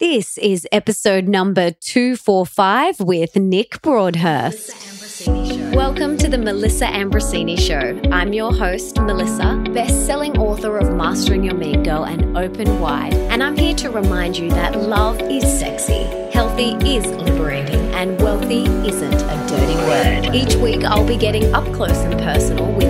This is episode number 245 with Nick Broadhurst. Welcome to the Melissa Ambrosini Show. I'm your host, Melissa, best selling author of Mastering Your Mean Girl and Open Wide. And I'm here to remind you that love is sexy, healthy is liberating, and wealthy isn't a dirty word. Each week, I'll be getting up close and personal with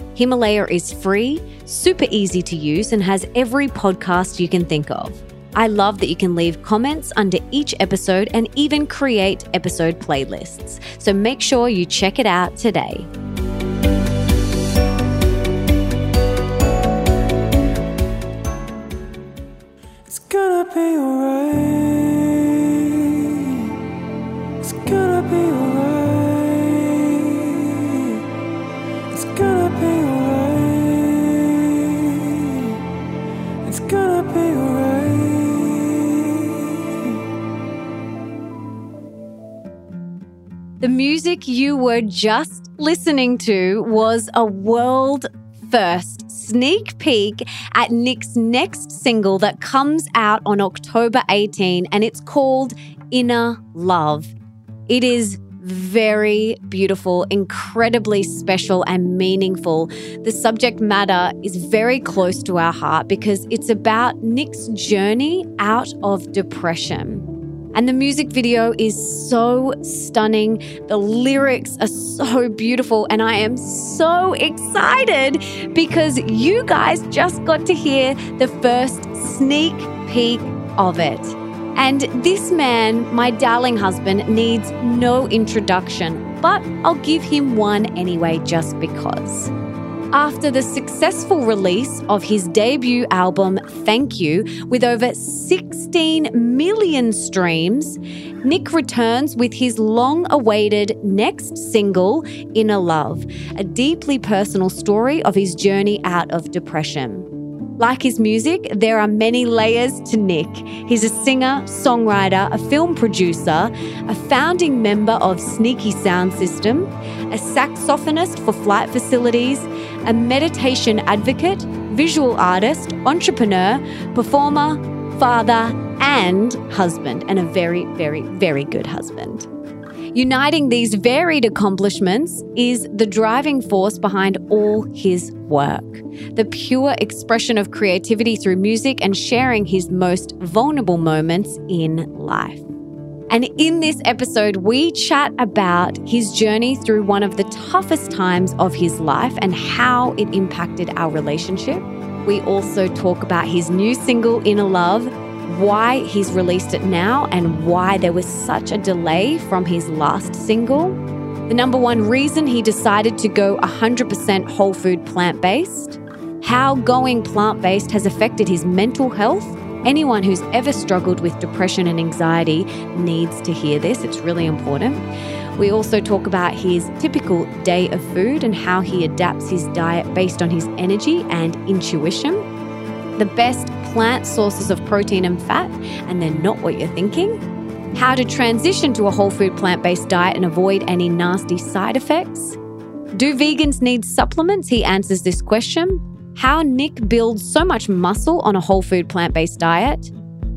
Himalaya is free, super easy to use, and has every podcast you can think of. I love that you can leave comments under each episode and even create episode playlists. So make sure you check it out today. It's gonna be alright. The music you were just listening to was a world first sneak peek at Nick's next single that comes out on October 18, and it's called Inner Love. It is very beautiful, incredibly special, and meaningful. The subject matter is very close to our heart because it's about Nick's journey out of depression. And the music video is so stunning. The lyrics are so beautiful. And I am so excited because you guys just got to hear the first sneak peek of it. And this man, my darling husband, needs no introduction, but I'll give him one anyway just because. After the successful release of his debut album, Thank You, with over 16 million streams, Nick returns with his long awaited next single, Inner Love, a deeply personal story of his journey out of depression. Like his music, there are many layers to Nick. He's a singer, songwriter, a film producer, a founding member of Sneaky Sound System, a saxophonist for flight facilities, a meditation advocate, visual artist, entrepreneur, performer, father, and husband, and a very, very, very good husband. Uniting these varied accomplishments is the driving force behind all his work. The pure expression of creativity through music and sharing his most vulnerable moments in life. And in this episode, we chat about his journey through one of the toughest times of his life and how it impacted our relationship. We also talk about his new single, Inner Love, why he's released it now and why there was such a delay from his last single. The number one reason he decided to go 100% whole food plant based, how going plant based has affected his mental health. Anyone who's ever struggled with depression and anxiety needs to hear this, it's really important. We also talk about his typical day of food and how he adapts his diet based on his energy and intuition. The best plant sources of protein and fat, and they're not what you're thinking. How to transition to a whole food plant based diet and avoid any nasty side effects. Do vegans need supplements? He answers this question. How Nick builds so much muscle on a whole food plant based diet.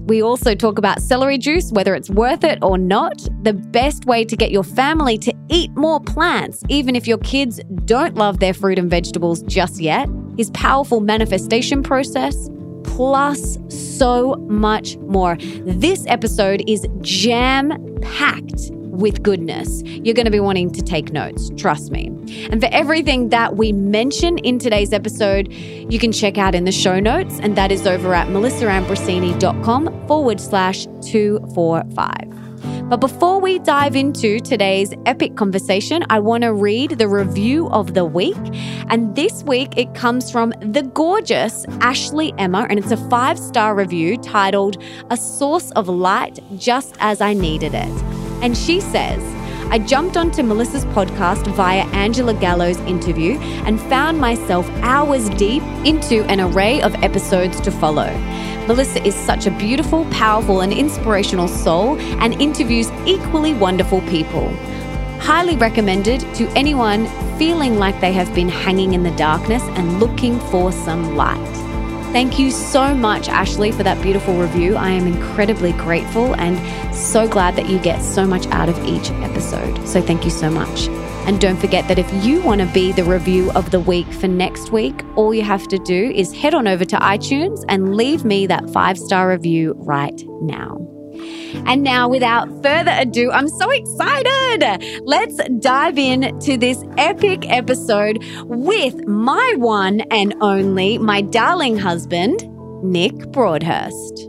We also talk about celery juice, whether it's worth it or not, the best way to get your family to eat more plants, even if your kids don't love their fruit and vegetables just yet, his powerful manifestation process, plus so much more. This episode is jam packed with goodness. You're going to be wanting to take notes, trust me. And for everything that we mention in today's episode, you can check out in the show notes, and that is over at melissaambrosini.com forward slash 245. But before we dive into today's epic conversation, I want to read the review of the week. And this week it comes from the gorgeous Ashley Emma, and it's a five star review titled A Source of Light Just as I Needed It. And she says, I jumped onto Melissa's podcast via Angela Gallo's interview and found myself hours deep into an array of episodes to follow. Melissa is such a beautiful, powerful, and inspirational soul and interviews equally wonderful people. Highly recommended to anyone feeling like they have been hanging in the darkness and looking for some light. Thank you so much, Ashley, for that beautiful review. I am incredibly grateful and so glad that you get so much out of each episode. So, thank you so much. And don't forget that if you want to be the review of the week for next week, all you have to do is head on over to iTunes and leave me that five star review right now. And now, without further ado, I'm so excited. Let's dive in to this epic episode with my one and only, my darling husband, Nick Broadhurst.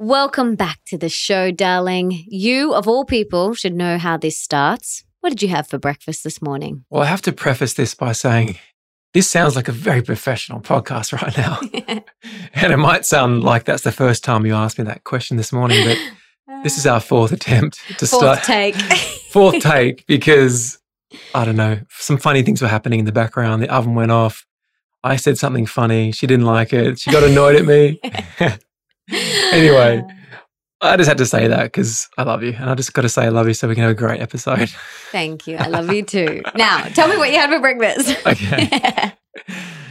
Welcome back to the show, darling. You, of all people, should know how this starts. What did you have for breakfast this morning? Well, I have to preface this by saying this sounds like a very professional podcast right now. and it might sound like that's the first time you asked me that question this morning, but this is our fourth attempt to Fourth start. take. fourth take because I don't know, some funny things were happening in the background. The oven went off. I said something funny. She didn't like it. She got annoyed at me. Anyway. I just had to say that because I love you. And I just got to say I love you so we can have a great episode. Thank you. I love you too. Now, tell me what you had for breakfast. Okay.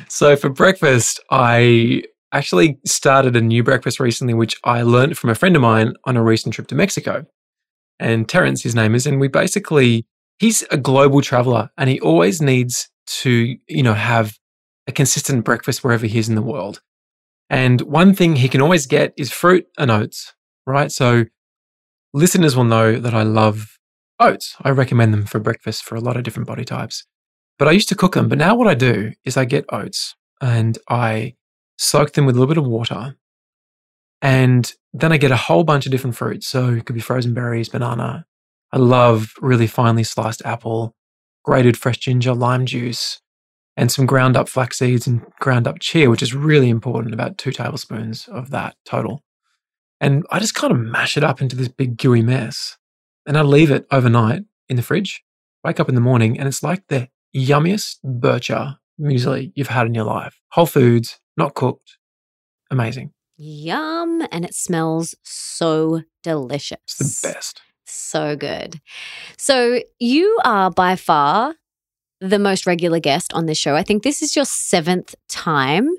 So for breakfast, I actually started a new breakfast recently, which I learned from a friend of mine on a recent trip to Mexico. And Terence, his name is, and we basically, he's a global traveler and he always needs to, you know, have a consistent breakfast wherever he is in the world. And one thing he can always get is fruit and oats, right? So listeners will know that I love oats. I recommend them for breakfast for a lot of different body types. But I used to cook them. But now what I do is I get oats and I soak them with a little bit of water. And then I get a whole bunch of different fruits. So it could be frozen berries, banana. I love really finely sliced apple, grated fresh ginger, lime juice, and some ground up flax seeds and ground up chia, which is really important, about two tablespoons of that total. And I just kind of mash it up into this big gooey mess. And I leave it overnight in the fridge. Wake up in the morning and it's like the yummiest bircher muesli you've had in your life. Whole foods, not cooked. Amazing. Yum. And it smells so delicious. It's the best. So good. So you are by far the most regular guest on this show. I think this is your seventh time,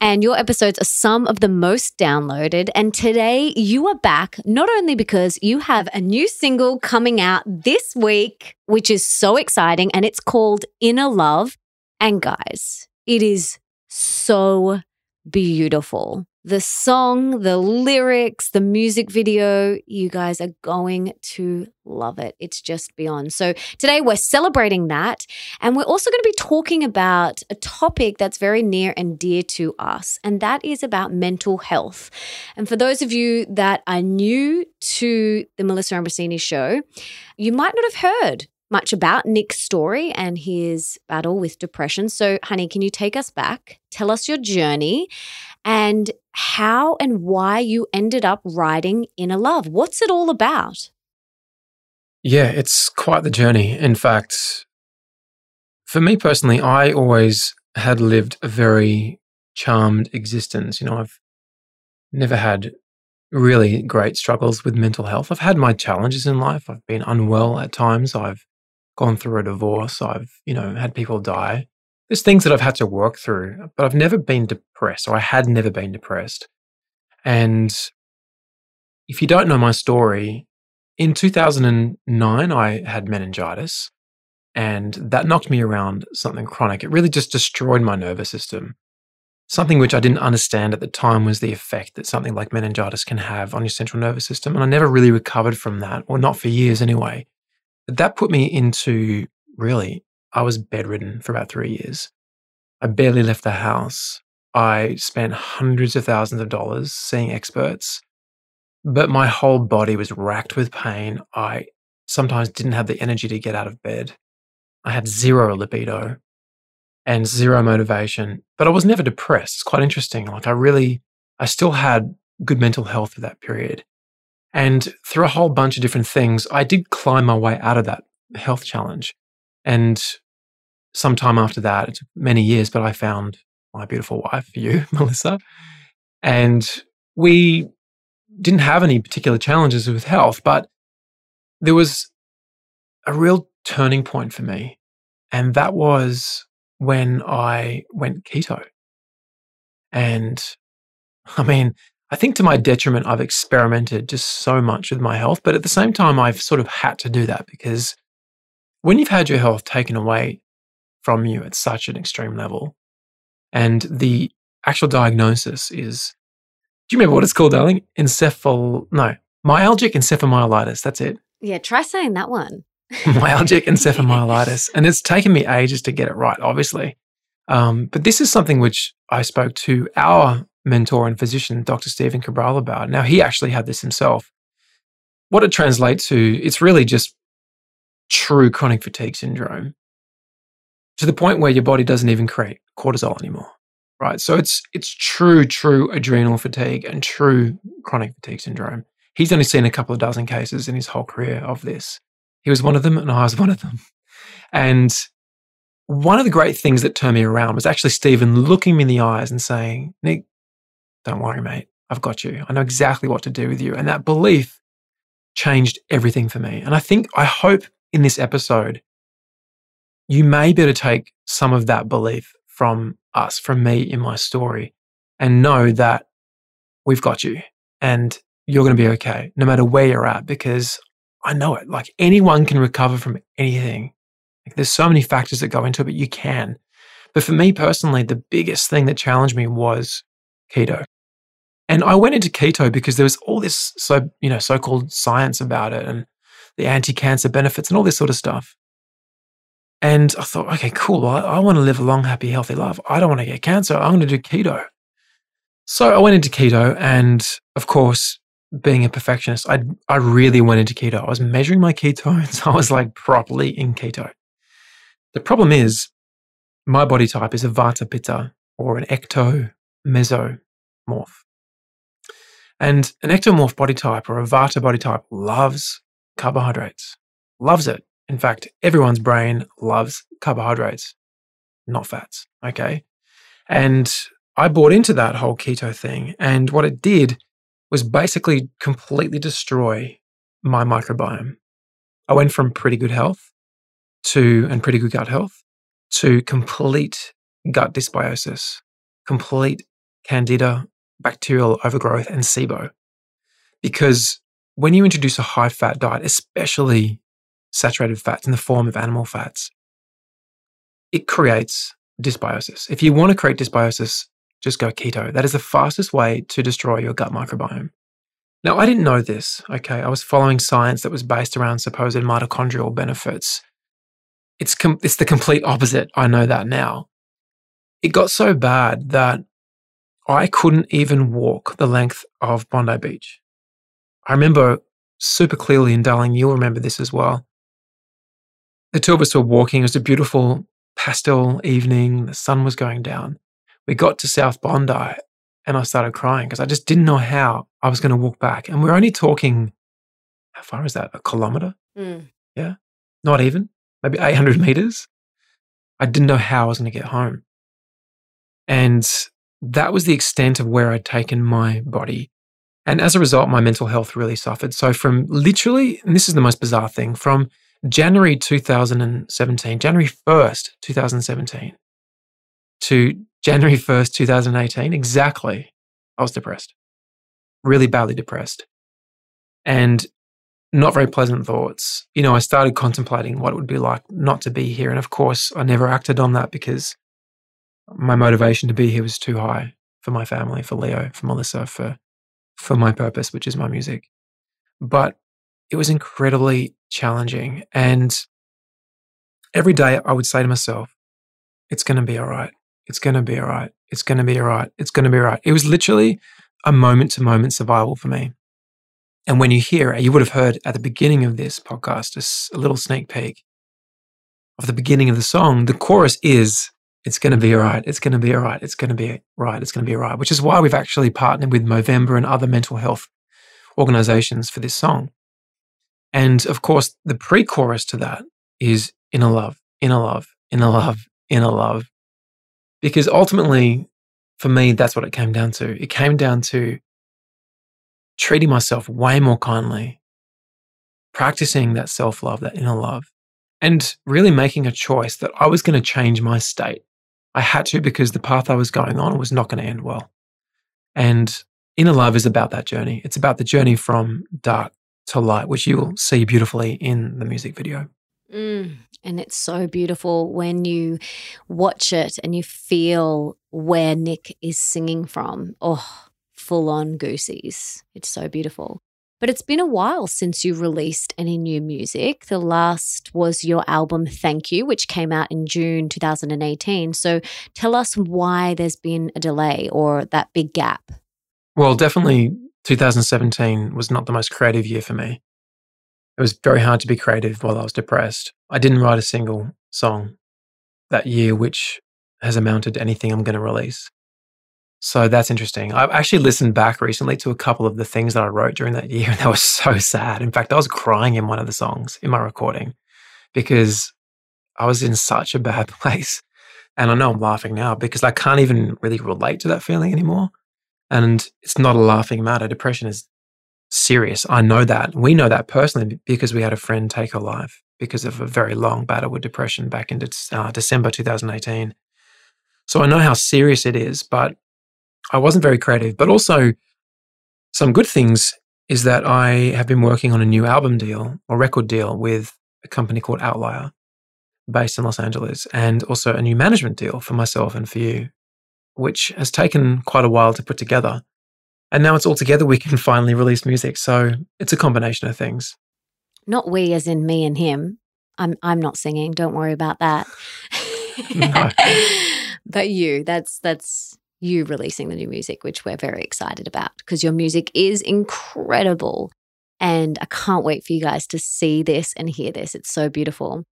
and your episodes are some of the most downloaded. And today you are back not only because you have a new single coming out this week, which is so exciting, and it's called Inner Love. And guys, it is so beautiful. The song, the lyrics, the music video, you guys are going to love it. It's just beyond. So, today we're celebrating that. And we're also going to be talking about a topic that's very near and dear to us, and that is about mental health. And for those of you that are new to the Melissa Ambrosini show, you might not have heard much about Nick's story and his battle with depression. So, honey, can you take us back? Tell us your journey and how and why you ended up writing Inner Love. What's it all about? Yeah, it's quite the journey. In fact, for me personally, I always had lived a very charmed existence. You know, I've never had really great struggles with mental health. I've had my challenges in life. I've been unwell at times. I've gone through a divorce. I've, you know, had people die. There's things that I've had to work through, but I've never been depressed, or I had never been depressed. And if you don't know my story, in 2009, I had meningitis, and that knocked me around something chronic. It really just destroyed my nervous system. Something which I didn't understand at the time was the effect that something like meningitis can have on your central nervous system. And I never really recovered from that, or not for years anyway. But that put me into really, I was bedridden for about three years. I barely left the house. I spent hundreds of thousands of dollars seeing experts, but my whole body was racked with pain. I sometimes didn't have the energy to get out of bed. I had zero libido and zero motivation, but I was never depressed. It's quite interesting. Like I really, I still had good mental health for that period. And through a whole bunch of different things, I did climb my way out of that health challenge. And sometime after that, it took many years, but I found my beautiful wife, you, Melissa. And we didn't have any particular challenges with health, but there was a real turning point for me. And that was when I went keto. And I mean, I think to my detriment, I've experimented just so much with my health. But at the same time, I've sort of had to do that because when you've had your health taken away from you at such an extreme level, and the actual diagnosis is do you remember what it's called, darling? Encephal, no, myalgic encephalomyelitis. That's it. Yeah, try saying that one. myalgic encephalomyelitis. And it's taken me ages to get it right, obviously. Um, but this is something which I spoke to our mentor and physician, Dr. Stephen Cabral, about. Now, he actually had this himself. What it translates to, it's really just true chronic fatigue syndrome to the point where your body doesn't even create cortisol anymore. Right. So it's it's true, true adrenal fatigue and true chronic fatigue syndrome. He's only seen a couple of dozen cases in his whole career of this. He was one of them, and I was one of them. And one of the great things that turned me around was actually Stephen looking me in the eyes and saying, Nick, don't worry, mate. I've got you. I know exactly what to do with you. And that belief changed everything for me. And I think, I hope in this episode, you may be able to take some of that belief from us, from me in my story, and know that we've got you and you're going to be okay no matter where you're at because I know it. Like anyone can recover from anything. Like there's so many factors that go into it, but you can. But for me personally, the biggest thing that challenged me was keto. And I went into keto because there was all this so, you know, so-called science about it and the anti-cancer benefits and all this sort of stuff. And I thought, okay, cool. I, I want to live a long, happy, healthy life. I don't want to get cancer. I'm going to do keto. So I went into keto and of course, being a perfectionist, I I really went into keto. I was measuring my ketones. I was like properly in keto. The problem is, my body type is a Vata Pitta or an ecto mesomorph. And an ectomorph body type or a Vata body type loves carbohydrates, loves it. In fact, everyone's brain loves carbohydrates, not fats. Okay. And I bought into that whole keto thing. And what it did was basically completely destroy my microbiome. I went from pretty good health to, and pretty good gut health, to complete gut dysbiosis, complete candida, bacterial overgrowth, and SIBO. Because when you introduce a high fat diet, especially saturated fats in the form of animal fats, it creates dysbiosis. If you want to create dysbiosis, just go keto. That is the fastest way to destroy your gut microbiome. Now, I didn't know this, okay? I was following science that was based around supposed mitochondrial benefits. It's, com- it's the complete opposite. I know that now. It got so bad that I couldn't even walk the length of Bondi Beach. I remember super clearly, and darling, you'll remember this as well. The two of us were walking. It was a beautiful pastel evening. The sun was going down we got to South Bondi and I started crying because I just didn't know how I was going to walk back. And we're only talking, how far is that? A kilometer? Mm. Yeah. Not even, maybe 800 meters. I didn't know how I was going to get home. And that was the extent of where I'd taken my body. And as a result, my mental health really suffered. So, from literally, and this is the most bizarre thing, from January 2017, January 1st, 2017, to January 1st, 2018, exactly, I was depressed, really badly depressed. And not very pleasant thoughts. You know, I started contemplating what it would be like not to be here. And of course, I never acted on that because my motivation to be here was too high for my family, for Leo, for Melissa, for, for my purpose, which is my music. But it was incredibly challenging. And every day I would say to myself, it's going to be all right. It's going to be all right. It's going to be all right. It's going to be all right. It was literally a moment to moment survival for me. And when you hear it, you would have heard at the beginning of this podcast a little sneak peek of the beginning of the song. The chorus is It's going to be all right. It's going to be all right. It's going to be right. It's going to be all right. Which is why we've actually partnered with Movember and other mental health organizations for this song. And of course, the pre chorus to that is inner love, inner love, inner love, inner love. Because ultimately, for me, that's what it came down to. It came down to treating myself way more kindly, practicing that self love, that inner love, and really making a choice that I was going to change my state. I had to because the path I was going on was not going to end well. And inner love is about that journey. It's about the journey from dark to light, which you will see beautifully in the music video. Mm, and it's so beautiful when you watch it and you feel where Nick is singing from. Oh, full on goosies. It's so beautiful. But it's been a while since you released any new music. The last was your album Thank You, which came out in June 2018. So tell us why there's been a delay or that big gap. Well, definitely 2017 was not the most creative year for me. It was very hard to be creative while I was depressed. I didn't write a single song that year, which has amounted to anything I'm going to release. So that's interesting. I've actually listened back recently to a couple of the things that I wrote during that year, and that was so sad. In fact, I was crying in one of the songs in my recording because I was in such a bad place. And I know I'm laughing now because I can't even really relate to that feeling anymore. And it's not a laughing matter. Depression is serious. I know that. We know that personally because we had a friend take her life because of a very long battle with depression back in uh, December 2018. So I know how serious it is, but I wasn't very creative. But also, some good things is that I have been working on a new album deal or record deal with a company called Outlier based in Los Angeles and also a new management deal for myself and for you which has taken quite a while to put together. And now it's all together, we can finally release music. So it's a combination of things. Not we, as in me and him. I'm I'm not singing. Don't worry about that. but you, that's that's you releasing the new music, which we're very excited about because your music is incredible. And I can't wait for you guys to see this and hear this. It's so beautiful.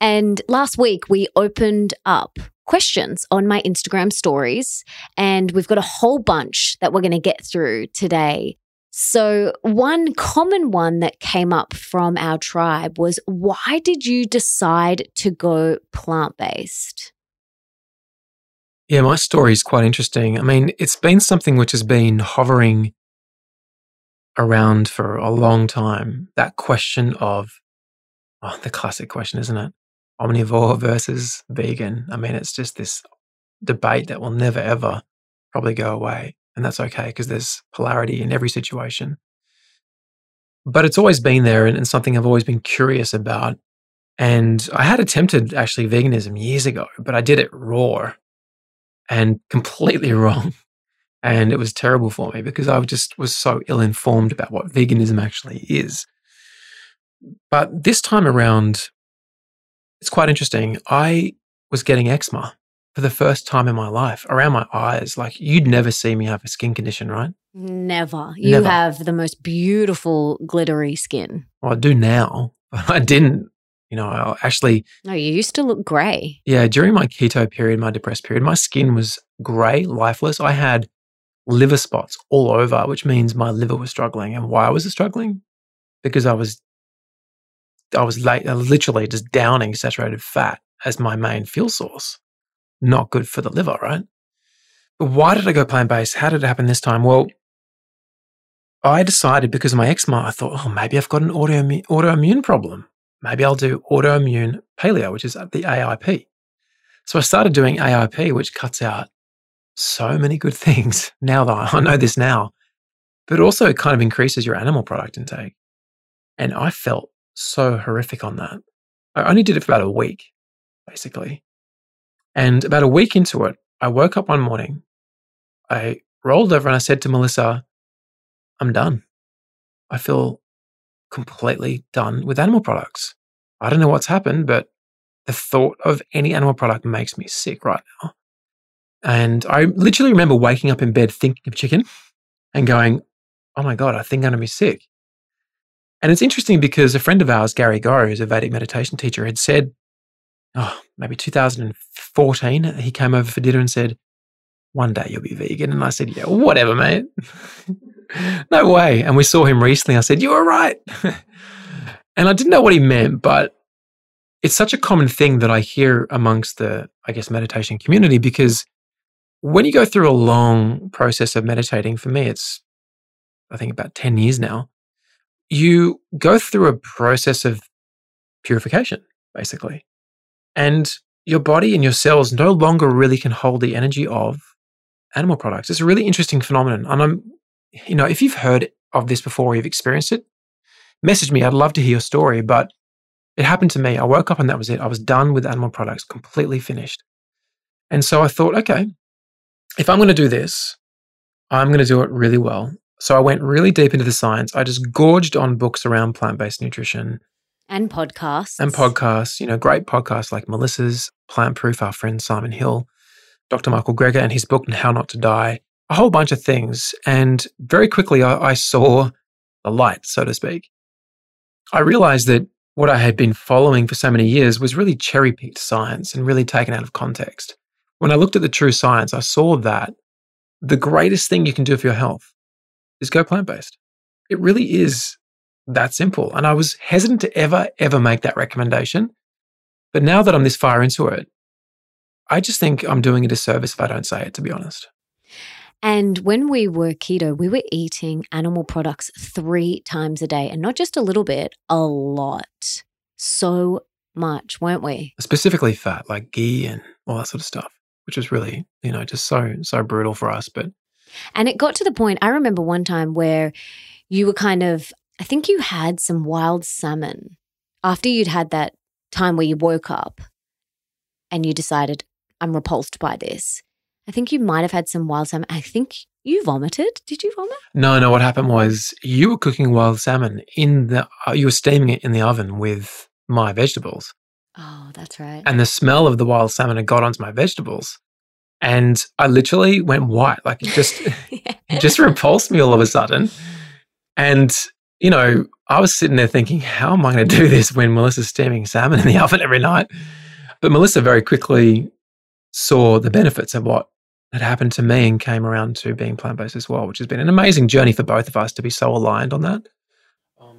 And last week, we opened up questions on my Instagram stories, and we've got a whole bunch that we're going to get through today. So, one common one that came up from our tribe was why did you decide to go plant based? Yeah, my story is quite interesting. I mean, it's been something which has been hovering around for a long time. That question of, oh, the classic question, isn't it? omnivore versus vegan. I mean, it's just this debate that will never ever probably go away. And that's okay because there's polarity in every situation. But it's always been there and, and something I've always been curious about. And I had attempted actually veganism years ago, but I did it raw and completely wrong. And it was terrible for me because I just was so ill informed about what veganism actually is. But this time around, it's quite interesting. I was getting eczema for the first time in my life around my eyes. Like you'd never see me have a skin condition, right? Never. You never. have the most beautiful glittery skin. Well, I do now, but I didn't. You know, I actually. No, you used to look grey. Yeah, during my keto period, my depressed period, my skin was grey, lifeless. I had liver spots all over, which means my liver was struggling. And why was it struggling? Because I was I was late, uh, literally just downing saturated fat as my main fuel source. Not good for the liver, right? But why did I go plant based? How did it happen this time? Well, I decided because of my eczema, I thought, oh, maybe I've got an autoimmune, autoimmune problem. Maybe I'll do autoimmune paleo, which is the AIP. So I started doing AIP, which cuts out so many good things now that I know this now, but also it kind of increases your animal product intake. And I felt so horrific on that. I only did it for about a week, basically. And about a week into it, I woke up one morning, I rolled over and I said to Melissa, I'm done. I feel completely done with animal products. I don't know what's happened, but the thought of any animal product makes me sick right now. And I literally remember waking up in bed thinking of chicken and going, oh my God, I think I'm going to be sick. And it's interesting because a friend of ours, Gary Gorry, who's a Vedic meditation teacher, had said oh, maybe 2014, he came over for dinner and said, One day you'll be vegan. And I said, Yeah, whatever, mate. no way. And we saw him recently. I said, You were right. and I didn't know what he meant, but it's such a common thing that I hear amongst the, I guess, meditation community because when you go through a long process of meditating, for me, it's, I think, about 10 years now, you go through a process of purification, basically. And your body and your cells no longer really can hold the energy of animal products. It's a really interesting phenomenon. And I'm, you know, if you've heard of this before, you've experienced it, message me. I'd love to hear your story. But it happened to me. I woke up and that was it. I was done with animal products, completely finished. And so I thought, okay, if I'm going to do this, I'm going to do it really well. So I went really deep into the science. I just gorged on books around plant based nutrition and podcasts. And podcasts, you know, great podcasts like Melissa's, Plant Proof, our friend Simon Hill, Dr. Michael Greger, and his book, How Not to Die, a whole bunch of things. And very quickly, I, I saw the light, so to speak. I realized that what I had been following for so many years was really cherry picked science and really taken out of context. When I looked at the true science, I saw that the greatest thing you can do for your health is go plant based. It really is that simple. And I was hesitant to ever, ever make that recommendation. But now that I'm this far into it, I just think I'm doing a disservice if I don't say it, to be honest. And when we were keto, we were eating animal products three times a day and not just a little bit, a lot. So much, weren't we? Specifically fat, like ghee and all that sort of stuff, which is really, you know, just so, so brutal for us. But, and it got to the point, I remember one time where you were kind of I think you had some wild salmon after you'd had that time where you woke up and you decided, I'm repulsed by this. I think you might have had some wild salmon. I think you vomited. Did you vomit? No, no. What happened was you were cooking wild salmon in the, uh, you were steaming it in the oven with my vegetables. Oh, that's right. And the smell of the wild salmon had got onto my vegetables. And I literally went white. Like it just, yeah. it just repulsed me all of a sudden. And you know, I was sitting there thinking, how am I going to do this when Melissa's steaming salmon in the oven every night? But Melissa very quickly saw the benefits of what had happened to me and came around to being plant based as well, which has been an amazing journey for both of us to be so aligned on that.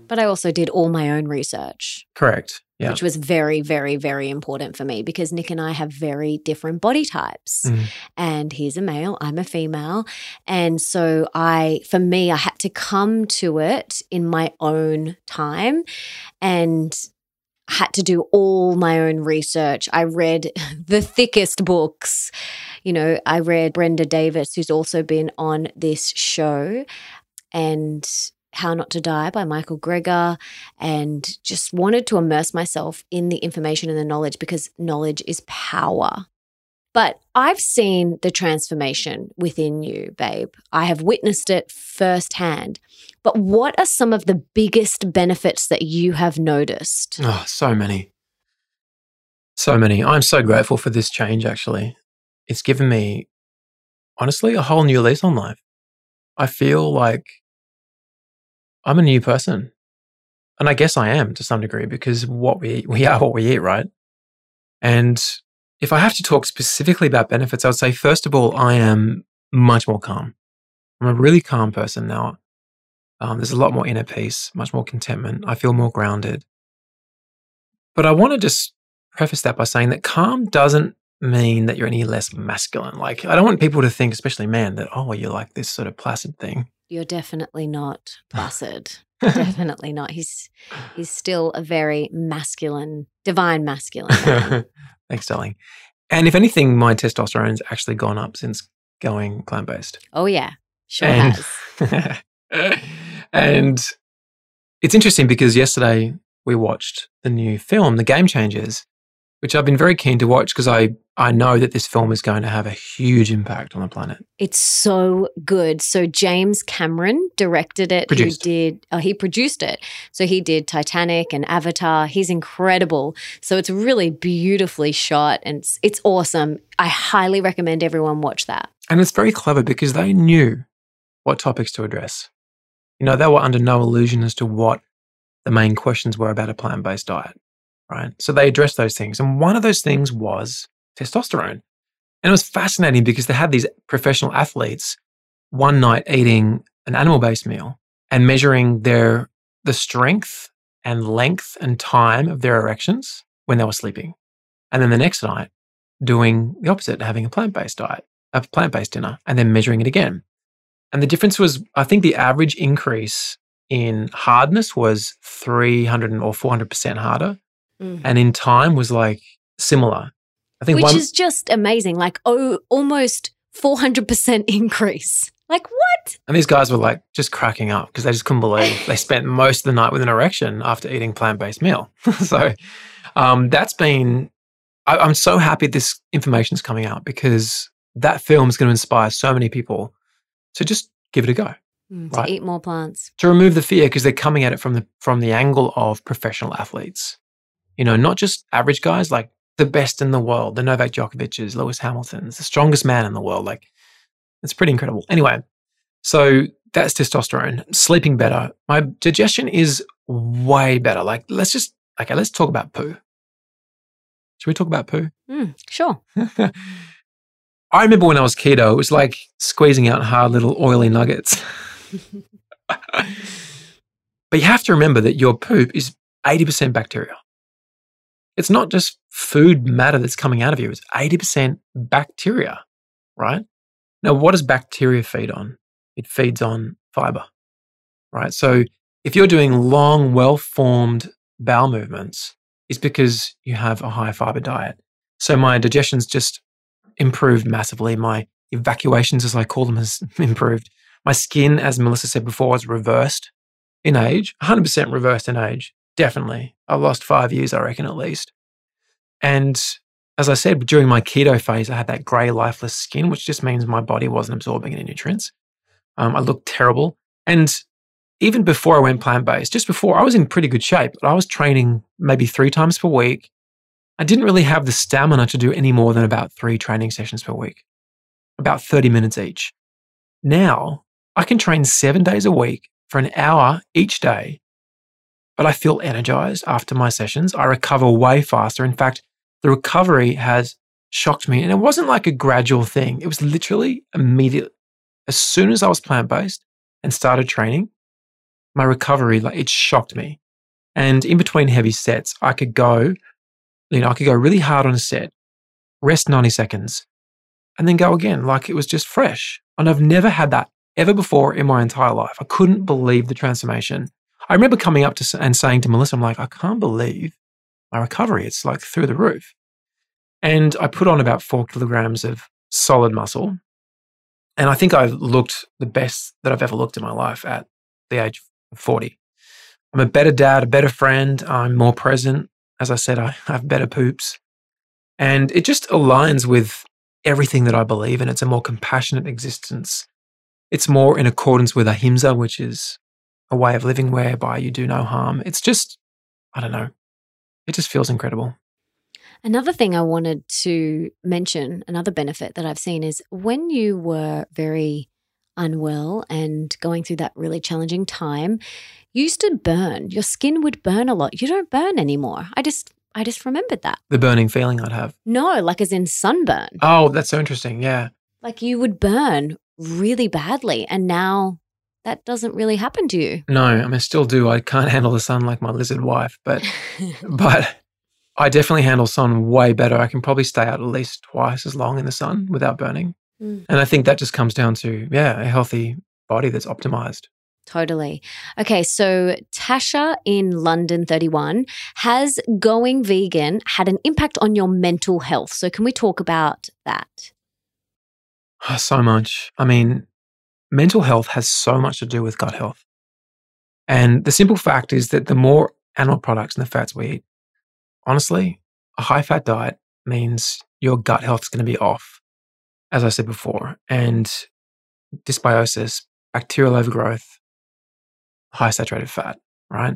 But I also did all my own research. Correct. Yeah. Which was very, very, very important for me because Nick and I have very different body types. Mm. And he's a male, I'm a female. And so I, for me, I had to come to it in my own time and had to do all my own research. I read the thickest books. You know, I read Brenda Davis, who's also been on this show. And how Not to Die by Michael Greger and just wanted to immerse myself in the information and the knowledge because knowledge is power. But I've seen the transformation within you, babe. I have witnessed it firsthand. But what are some of the biggest benefits that you have noticed? Oh, so many. So many. I'm so grateful for this change, actually. It's given me, honestly, a whole new lease on life. I feel like I'm a new person. And I guess I am to some degree because what we we are what we eat, right? And if I have to talk specifically about benefits, I would say, first of all, I am much more calm. I'm a really calm person now. Um, there's a lot more inner peace, much more contentment. I feel more grounded. But I want to just preface that by saying that calm doesn't mean that you're any less masculine. Like, I don't want people to think, especially men, that, oh, well, you're like this sort of placid thing. You're definitely not placid. definitely not. He's he's still a very masculine, divine masculine. Thanks, darling. And if anything, my testosterone's actually gone up since going plant based. Oh yeah, sure and, has. and it's interesting because yesterday we watched the new film, The Game Changers, which I've been very keen to watch because I, I know that this film is going to have a huge impact on the planet. It's so good. So James Cameron directed it. Produced. He did oh, he produced it. So he did Titanic and Avatar. He's incredible. So it's really beautifully shot and it's, it's awesome. I highly recommend everyone watch that. And it's very clever because they knew what topics to address. You know, they were under no illusion as to what the main questions were about a plant-based diet. right? So they addressed those things. And one of those things was testosterone. And it was fascinating because they had these professional athletes one night eating an animal based meal and measuring their the strength and length and time of their erections when they were sleeping. And then the next night doing the opposite, having a plant based diet, a plant based dinner, and then measuring it again. And the difference was, I think the average increase in hardness was 300 or 400% harder. Mm. And in time was like similar. I think Which one, is just amazing. Like, oh, almost 400% increase. Like, what? and these guys were like just cracking up because they just couldn't believe they spent most of the night with an erection after eating plant based meal. so um, that's been, I, I'm so happy this information is coming out because that film is going to inspire so many people to just give it a go. Mm, Right. To eat more plants. to remove the fear because they're coming at it from the from the angle of professional athletes. You know, not just average guys, like the best in the world, the Novak Djokovic's, Lewis Hamilton's, the strongest man in the world. Like it's pretty incredible. Anyway, so that's testosterone. Sleeping better. My digestion is way better. Like let's just okay, let's talk about poo. Should we talk about poo? Mm, sure. I remember when I was keto, it was like squeezing out hard little oily nuggets. but you have to remember that your poop is 80% bacteria. It's not just food matter that's coming out of you, it's 80% bacteria, right? Now, what does bacteria feed on? It feeds on fiber, right? So if you're doing long, well formed bowel movements, it's because you have a high fiber diet. So my digestion's just improved massively. My evacuations, as I call them, has improved. My skin, as Melissa said before, is reversed in age, 100% reversed in age. Definitely. I've lost five years, I reckon, at least. And as I said, during my keto phase, I had that grey, lifeless skin, which just means my body wasn't absorbing any nutrients. Um, I looked terrible. And even before I went plant based, just before, I was in pretty good shape. I was training maybe three times per week. I didn't really have the stamina to do any more than about three training sessions per week, about 30 minutes each. Now I can train seven days a week for an hour each day, but I feel energized after my sessions. I recover way faster. In fact, the recovery has shocked me. And it wasn't like a gradual thing, it was literally immediate. As soon as I was plant based and started training, my recovery, like it shocked me. And in between heavy sets, I could go you know, I could go really hard on a set, rest 90 seconds, and then go again like it was just fresh. And I've never had that ever before in my entire life. I couldn't believe the transformation. I remember coming up to and saying to Melissa, I'm like, I can't believe my recovery. It's like through the roof. And I put on about four kilograms of solid muscle. And I think I've looked the best that I've ever looked in my life at the age of 40. I'm a better dad, a better friend. I'm more present. As I said, I have better poops. And it just aligns with everything that I believe in. It's a more compassionate existence. It's more in accordance with ahimsa, which is a way of living whereby you do no harm. It's just, I don't know, it just feels incredible. Another thing I wanted to mention, another benefit that I've seen is when you were very unwell and going through that really challenging time, used to burn. Your skin would burn a lot. You don't burn anymore. I just I just remembered that. The burning feeling I'd have. No, like as in sunburn. Oh, that's so interesting. Yeah. Like you would burn really badly and now that doesn't really happen to you. No, I mean, I still do. I can't handle the sun like my lizard wife, but but I definitely handle sun way better. I can probably stay out at least twice as long in the sun without burning. Mm. And I think that just comes down to, yeah, a healthy body that's optimized. Totally. Okay, so Tasha in London 31 has going vegan had an impact on your mental health. So can we talk about that? Ah, so much. I mean, mental health has so much to do with gut health. And the simple fact is that the more animal products and the fats we eat, honestly, a high fat diet means your gut health is going to be off, as I said before. And dysbiosis, bacterial overgrowth, high saturated fat, right?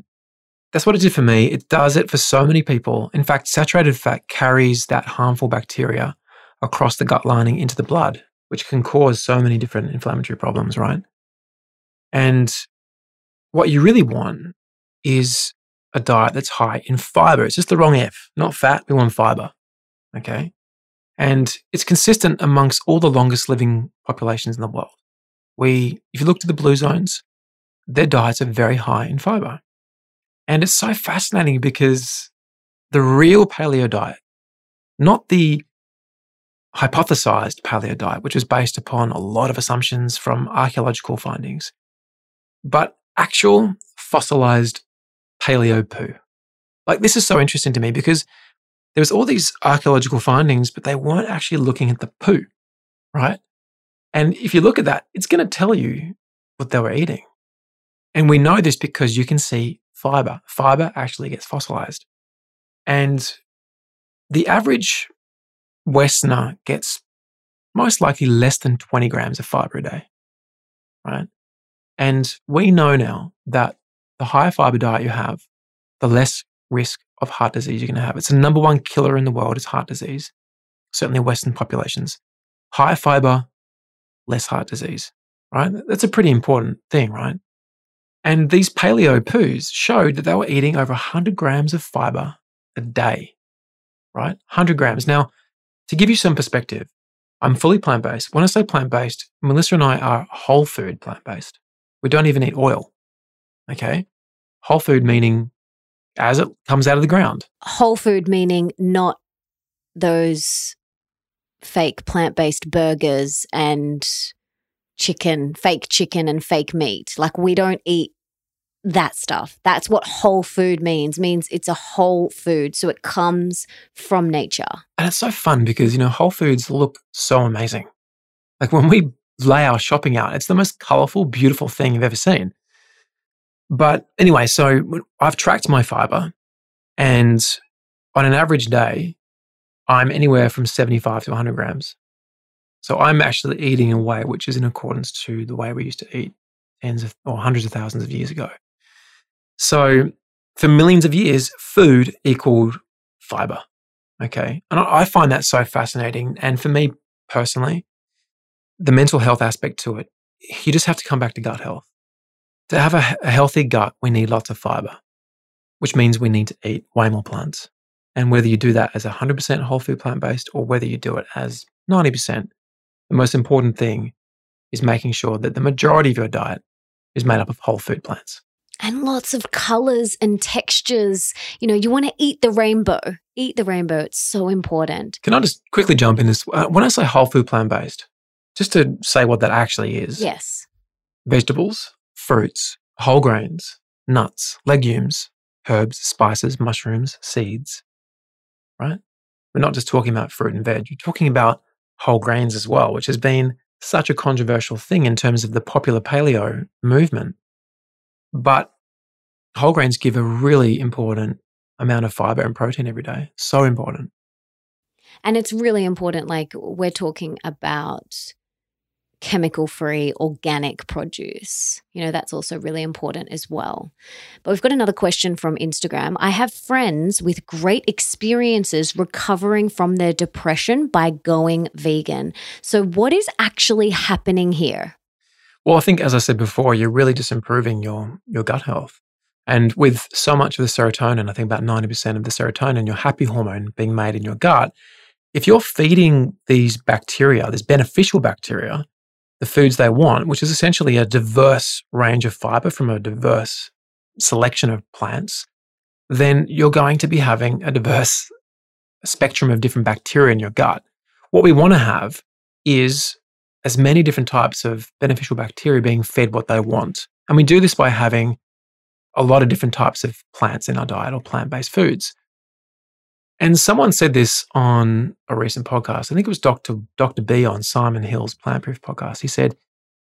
That's what it did for me. It does it for so many people. In fact, saturated fat carries that harmful bacteria across the gut lining into the blood, which can cause so many different inflammatory problems, right? And what you really want is a diet that's high in fiber. It's just the wrong F, not fat. We want fiber. Okay. And it's consistent amongst all the longest living populations in the world. We, if you look to the blue zones, their diets are very high in fiber. And it's so fascinating because the real paleo diet, not the hypothesized paleo diet, which was based upon a lot of assumptions from archaeological findings, but actual fossilized paleo poo. Like, this is so interesting to me because there was all these archaeological findings, but they weren't actually looking at the poo, right? And if you look at that, it's going to tell you what they were eating. And we know this because you can see fiber. Fiber actually gets fossilized. And the average Westerner gets most likely less than 20 grams of fiber a day, right? And we know now that the higher fiber diet you have, the less risk of heart disease you're going to have. It's the number one killer in the world is heart disease, certainly Western populations. Higher fiber, less heart disease, right? That's a pretty important thing, right? And these paleo poos showed that they were eating over 100 grams of fiber a day, right? 100 grams. Now, to give you some perspective, I'm fully plant based. When I say plant based, Melissa and I are whole food plant based. We don't even eat oil. Okay. Whole food meaning as it comes out of the ground. Whole food meaning not those fake plant based burgers and chicken, fake chicken and fake meat. Like we don't eat that stuff. That's what whole food means. Means it's a whole food. So it comes from nature. And it's so fun because, you know, whole foods look so amazing. Like when we lay our shopping out, it's the most colorful, beautiful thing you've ever seen. But anyway, so I've tracked my fiber and on an average day, I'm anywhere from 75 to 100 grams. So I'm actually eating in a way which is in accordance to the way we used to eat tens of or hundreds of thousands of years ago. So for millions of years, food equaled fiber. Okay. And I find that so fascinating. And for me personally, the mental health aspect to it, you just have to come back to gut health. To have a, a healthy gut, we need lots of fiber, which means we need to eat way more plants. And whether you do that as 100% whole food plant based or whether you do it as 90%, the most important thing is making sure that the majority of your diet is made up of whole food plants and lots of colors and textures. You know, you want to eat the rainbow. Eat the rainbow. It's so important. Can I just quickly jump in this? Uh, when I say whole food plant based, just to say what that actually is. Yes. Vegetables, fruits, whole grains, nuts, legumes, herbs, spices, mushrooms, seeds, right? We're not just talking about fruit and veg. You're talking about whole grains as well, which has been such a controversial thing in terms of the popular paleo movement. But whole grains give a really important amount of fiber and protein every day. So important. And it's really important. Like we're talking about chemical free organic produce. You know, that's also really important as well. But we've got another question from Instagram. I have friends with great experiences recovering from their depression by going vegan. So, what is actually happening here? Well, I think, as I said before, you're really just improving your, your gut health. And with so much of the serotonin, I think about 90% of the serotonin, your happy hormone being made in your gut, if you're feeding these bacteria, these beneficial bacteria, the foods they want, which is essentially a diverse range of fiber from a diverse selection of plants, then you're going to be having a diverse spectrum of different bacteria in your gut. What we want to have is as many different types of beneficial bacteria being fed what they want. And we do this by having a lot of different types of plants in our diet or plant based foods. And someone said this on a recent podcast. I think it was Dr. Dr. B on Simon Hill's Plant Proof podcast. He said,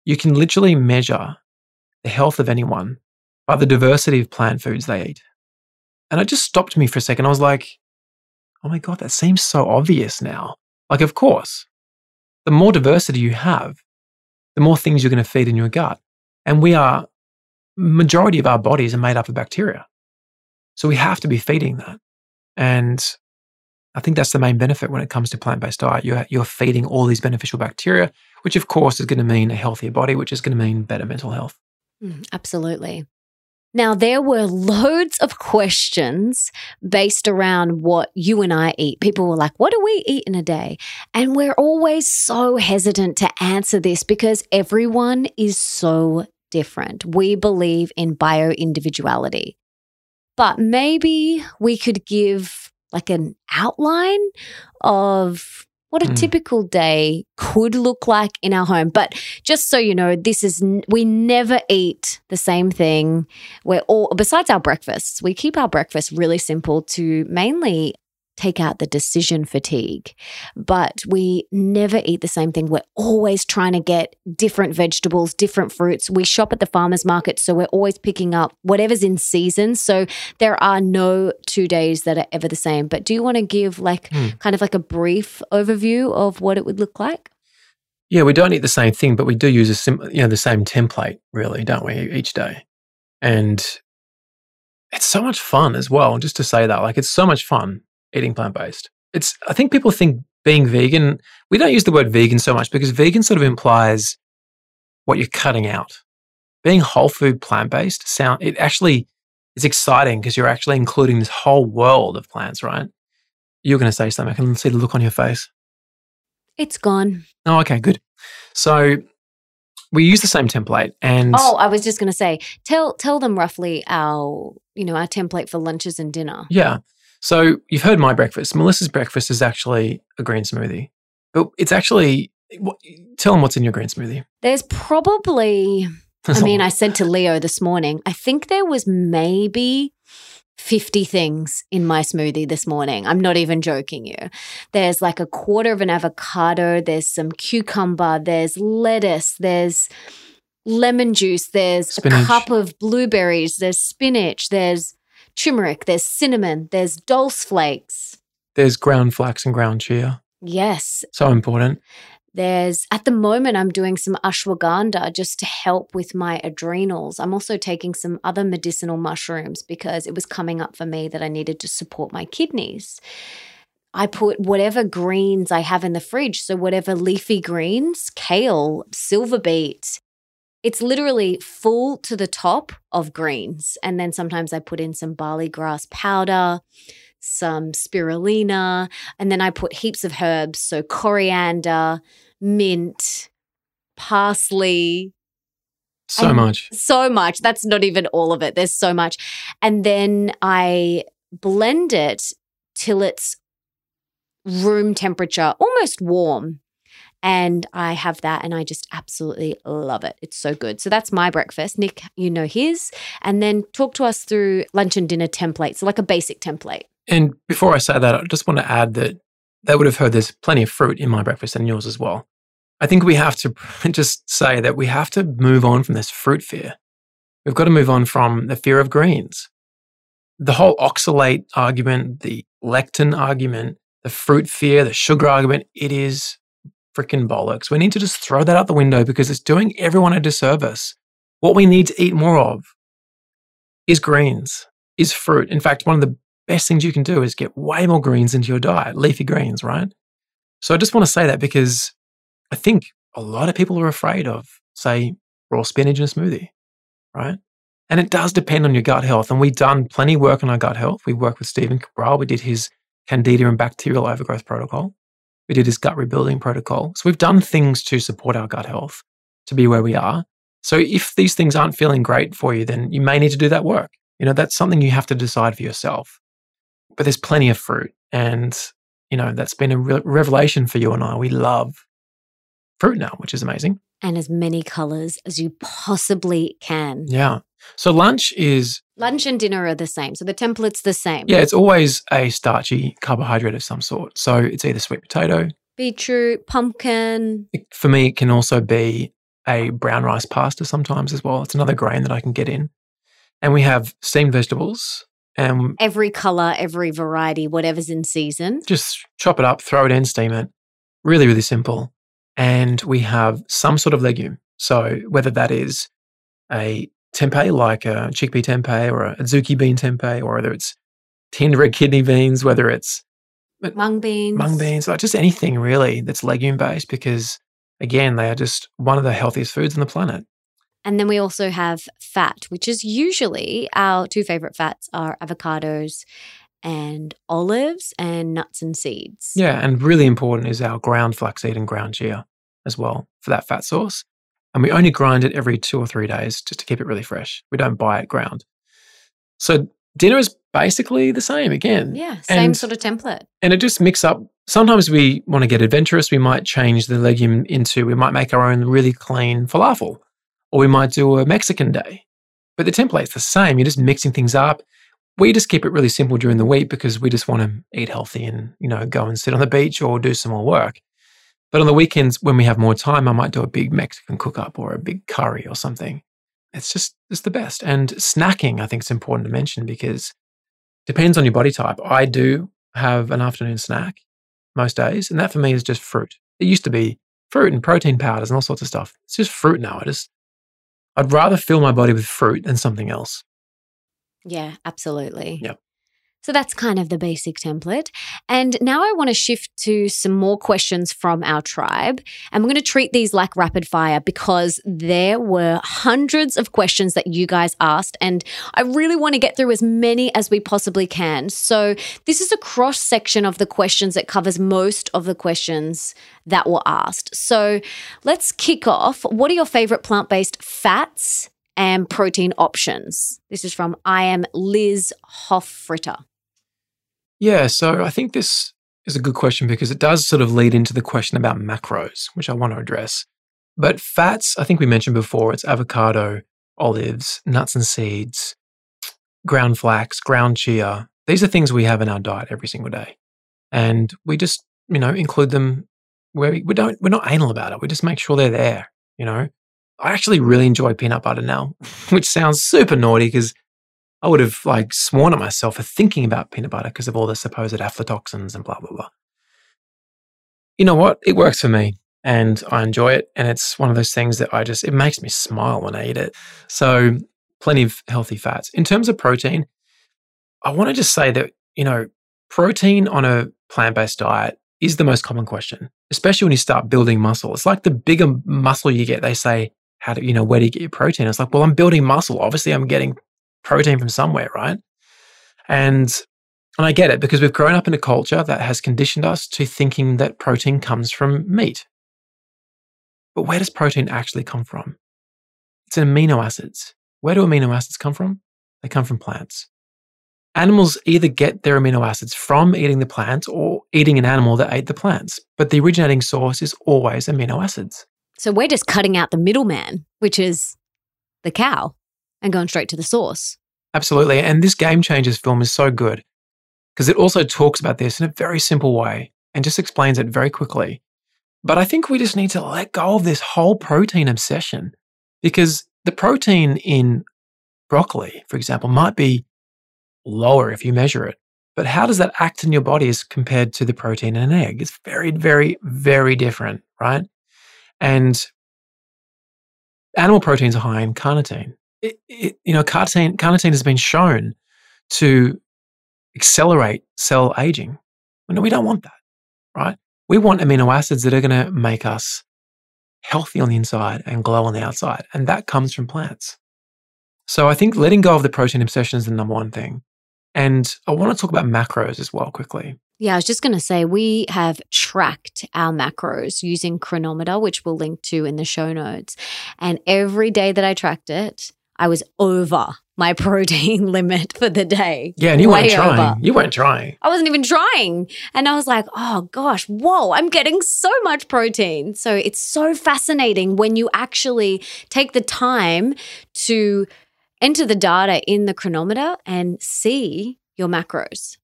You can literally measure the health of anyone by the diversity of plant foods they eat. And it just stopped me for a second. I was like, Oh my God, that seems so obvious now. Like, of course, the more diversity you have, the more things you're going to feed in your gut. And we are, majority of our bodies are made up of bacteria. So we have to be feeding that. And I think that's the main benefit when it comes to plant based diet. You're, you're feeding all these beneficial bacteria, which of course is going to mean a healthier body, which is going to mean better mental health. Mm, absolutely. Now, there were loads of questions based around what you and I eat. People were like, What do we eat in a day? And we're always so hesitant to answer this because everyone is so different. We believe in bio individuality. But maybe we could give like an outline of what a Hmm. typical day could look like in our home. But just so you know, this is, we never eat the same thing. We're all, besides our breakfasts, we keep our breakfast really simple to mainly take out the decision fatigue. But we never eat the same thing. We're always trying to get different vegetables, different fruits. We shop at the farmer's market. So we're always picking up whatever's in season. So there are no two days that are ever the same. But do you want to give like Hmm. kind of like a brief overview of what it would look like? Yeah, we don't eat the same thing, but we do use a sim- you know the same template, really, don't we, each day? And it's so much fun as well. Just to say that, like, it's so much fun eating plant based. It's I think people think being vegan. We don't use the word vegan so much because vegan sort of implies what you're cutting out. Being whole food plant based sound it actually is exciting because you're actually including this whole world of plants, right? You're going to say something. I can see the look on your face. It's gone. Oh, okay, good. So we use the same template, and Oh, I was just going to say, tell tell them roughly our you know our template for lunches and dinner. yeah. So you've heard my breakfast. Melissa's breakfast is actually a green smoothie, but it's actually tell them what's in your green smoothie. There's probably I mean, I said to Leo this morning, I think there was maybe 50 things in my smoothie this morning. I'm not even joking you. There's like a quarter of an avocado, there's some cucumber, there's lettuce, there's lemon juice, there's a cup of blueberries, there's spinach, there's turmeric, there's cinnamon, there's dulse flakes. there's ground flax and ground chia. Yes, So important. There's at the moment, I'm doing some ashwagandha just to help with my adrenals. I'm also taking some other medicinal mushrooms because it was coming up for me that I needed to support my kidneys. I put whatever greens I have in the fridge. So, whatever leafy greens, kale, silver beet. It's literally full to the top of greens. And then sometimes I put in some barley grass powder, some spirulina, and then I put heaps of herbs. So, coriander, mint, parsley, So And- much. so much. That's not even all of it. There's so much. And then I blend it till it's room temperature, almost warm. And I have that and I just absolutely love it. It's so good. So that's my breakfast. Nick, you know his. And then talk to us through lunch and dinner templates, like a basic template. And before I say that, I just want to add that they would have heard there's plenty of fruit in my breakfast and yours as well. I think we have to just say that we have to move on from this fruit fear. We've got to move on from the fear of greens. The whole oxalate argument, the lectin argument, the fruit fear, the sugar argument, it is freaking bollocks. We need to just throw that out the window because it's doing everyone a disservice. What we need to eat more of is greens, is fruit. In fact, one of the best things you can do is get way more greens into your diet, leafy greens, right? So I just want to say that because I think a lot of people are afraid of, say, raw spinach in a smoothie, right? And it does depend on your gut health. And we've done plenty of work on our gut health. We worked with Stephen Cabral. We did his candida and bacterial overgrowth protocol. We did his gut rebuilding protocol. So we've done things to support our gut health to be where we are. So if these things aren't feeling great for you, then you may need to do that work. You know, that's something you have to decide for yourself. But there's plenty of fruit. And, you know, that's been a re- revelation for you and I. We love fruit now, which is amazing. And as many colors as you possibly can. Yeah. So lunch is, Lunch and dinner are the same. So the template's the same. yeah, it's always a starchy carbohydrate of some sort. So it's either sweet potato. Beetroot, pumpkin, for me, it can also be a brown rice pasta sometimes as well. It's another grain that I can get in. And we have steamed vegetables and every color, every variety, whatever's in season. just chop it up, throw it in, steam it. Really, really simple. And we have some sort of legume. So whether that is a tempeh, like a chickpea tempeh or a azuki bean tempeh, or whether it's tinned red kidney beans, whether it's Mung beans. mung beans, like just anything really that's legume based, because again, they are just one of the healthiest foods on the planet. And then we also have fat, which is usually our two favorite fats are avocados and olives and nuts and seeds. Yeah, and really important is our ground flaxseed and ground chia as well for that fat source. And we only grind it every two or three days just to keep it really fresh. We don't buy it ground. So dinner is basically the same again. Yeah, same And- sort of template. And it just mix up. Sometimes we want to get adventurous. We might change the legume into, we might make our own really clean falafel, or we might do a Mexican day. But the template's the same. You're just mixing things up. We just keep it really simple during the week because we just want to eat healthy and, you know, go and sit on the beach or do some more work. But on the weekends, when we have more time, I might do a big Mexican cook up or a big curry or something. It's just, it's the best. And snacking, I think is important to mention because depends on your body type. I do have an afternoon snack most days, and that for me is just fruit. It used to be fruit and protein powders and all sorts of stuff. It's just fruit now. I just, I'd rather fill my body with fruit than something else. Yeah, absolutely. Yep. So that's kind of the basic template. And now I want to shift to some more questions from our tribe. And we're going to treat these like rapid fire because there were hundreds of questions that you guys asked. And I really want to get through as many as we possibly can. So this is a cross section of the questions that covers most of the questions that were asked. So let's kick off. What are your favorite plant based fats? And protein options. This is from I am Liz Hoffritter. Yeah, so I think this is a good question because it does sort of lead into the question about macros, which I want to address. But fats, I think we mentioned before, it's avocado, olives, nuts and seeds, ground flax, ground chia. These are things we have in our diet every single day. And we just, you know, include them where we, we don't, we're not anal about it. We just make sure they're there, you know. I actually really enjoy peanut butter now, which sounds super naughty because I would have like sworn at myself for thinking about peanut butter because of all the supposed aflatoxins and blah, blah, blah. You know what? It works for me and I enjoy it. And it's one of those things that I just, it makes me smile when I eat it. So, plenty of healthy fats. In terms of protein, I want to just say that, you know, protein on a plant based diet is the most common question, especially when you start building muscle. It's like the bigger muscle you get, they say, how do you know, where do you get your protein? It's like, well, I'm building muscle. Obviously, I'm getting protein from somewhere, right? And and I get it because we've grown up in a culture that has conditioned us to thinking that protein comes from meat. But where does protein actually come from? It's in amino acids. Where do amino acids come from? They come from plants. Animals either get their amino acids from eating the plants or eating an animal that ate the plants, but the originating source is always amino acids. So we're just cutting out the middleman, which is the cow, and going straight to the source. Absolutely. And this Game Changers film is so good because it also talks about this in a very simple way and just explains it very quickly. But I think we just need to let go of this whole protein obsession because the protein in broccoli, for example, might be lower if you measure it. But how does that act in your body as compared to the protein in an egg? It's very, very, very different, right? And animal proteins are high in carnitine. It, it, you know, carnitine, carnitine has been shown to accelerate cell aging. No, we don't want that, right? We want amino acids that are going to make us healthy on the inside and glow on the outside. And that comes from plants. So I think letting go of the protein obsession is the number one thing. And I want to talk about macros as well quickly. Yeah, I was just going to say we have tracked our macros using Cronometer, which we'll link to in the show notes. And every day that I tracked it, I was over my protein limit for the day. Yeah, and you weren't trying. over. You weren't trying. I wasn't even trying. And I was like, oh gosh, whoa, I'm getting so much protein. So it's so fascinating when you actually take the time to enter the data in the Cronometer and see your macros.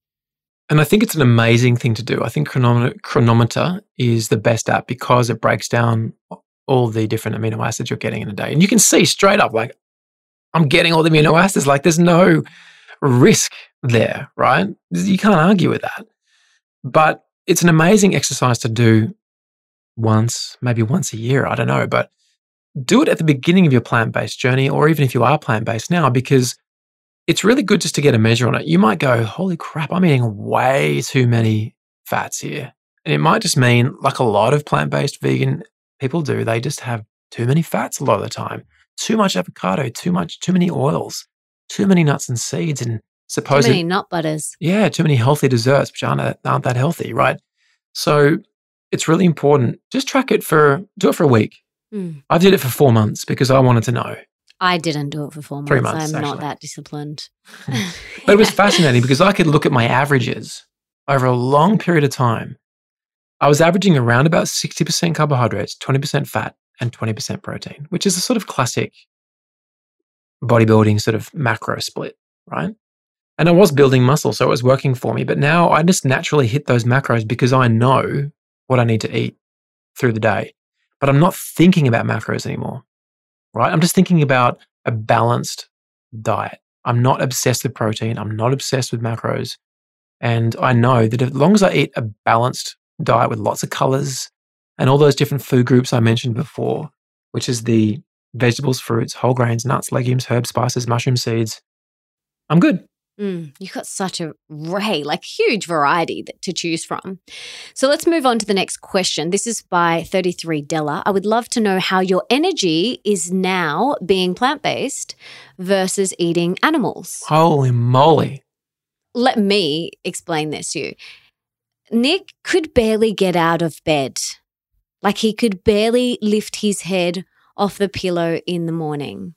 And I think it's an amazing thing to do. I think Cronometer, Cronometer is the best app because it breaks down all the different amino acids you're getting in a day. And you can see straight up, like, I'm getting all the amino acids. Like, there's no risk there, right? You can't argue with that. But it's an amazing exercise to do once, maybe once a year. I don't know. But do it at the beginning of your plant based journey, or even if you are plant based now, because it's really good just to get a measure on it. You might go, holy crap, I'm eating way too many fats here. And it might just mean, like a lot of plant based vegan people do, they just have too many fats a lot of the time. Too much avocado, too much, too many oils, too many nuts and seeds, and Too supposed many nut butters. yeah, too many healthy desserts which aren't aren't that healthy, right? So it's really important. Just track it for do it for a week. Mm. I did it for four months because I wanted to know. I didn't do it for four months. Three months, I'm not that disciplined. But it was fascinating because I could look at my averages over a long period of time. I was averaging around about 60% carbohydrates, 20% fat, and 20% protein, which is a sort of classic bodybuilding sort of macro split, right? And I was building muscle, so it was working for me. But now I just naturally hit those macros because I know what I need to eat through the day. But I'm not thinking about macros anymore, right? I'm just thinking about a balanced diet. I'm not obsessed with protein. I'm not obsessed with macros. And I know that as long as I eat a balanced diet with lots of colors and all those different food groups I mentioned before, which is the vegetables, fruits, whole grains, nuts, legumes, herbs, spices, mushroom seeds, I'm good. Mm, you've got such a array, like huge variety that, to choose from. So let's move on to the next question. This is by 33 Della. I would love to know how your energy is now being plant based versus eating animals. Holy moly. Let me explain this to you. Nick could barely get out of bed. Like he could barely lift his head off the pillow in the morning.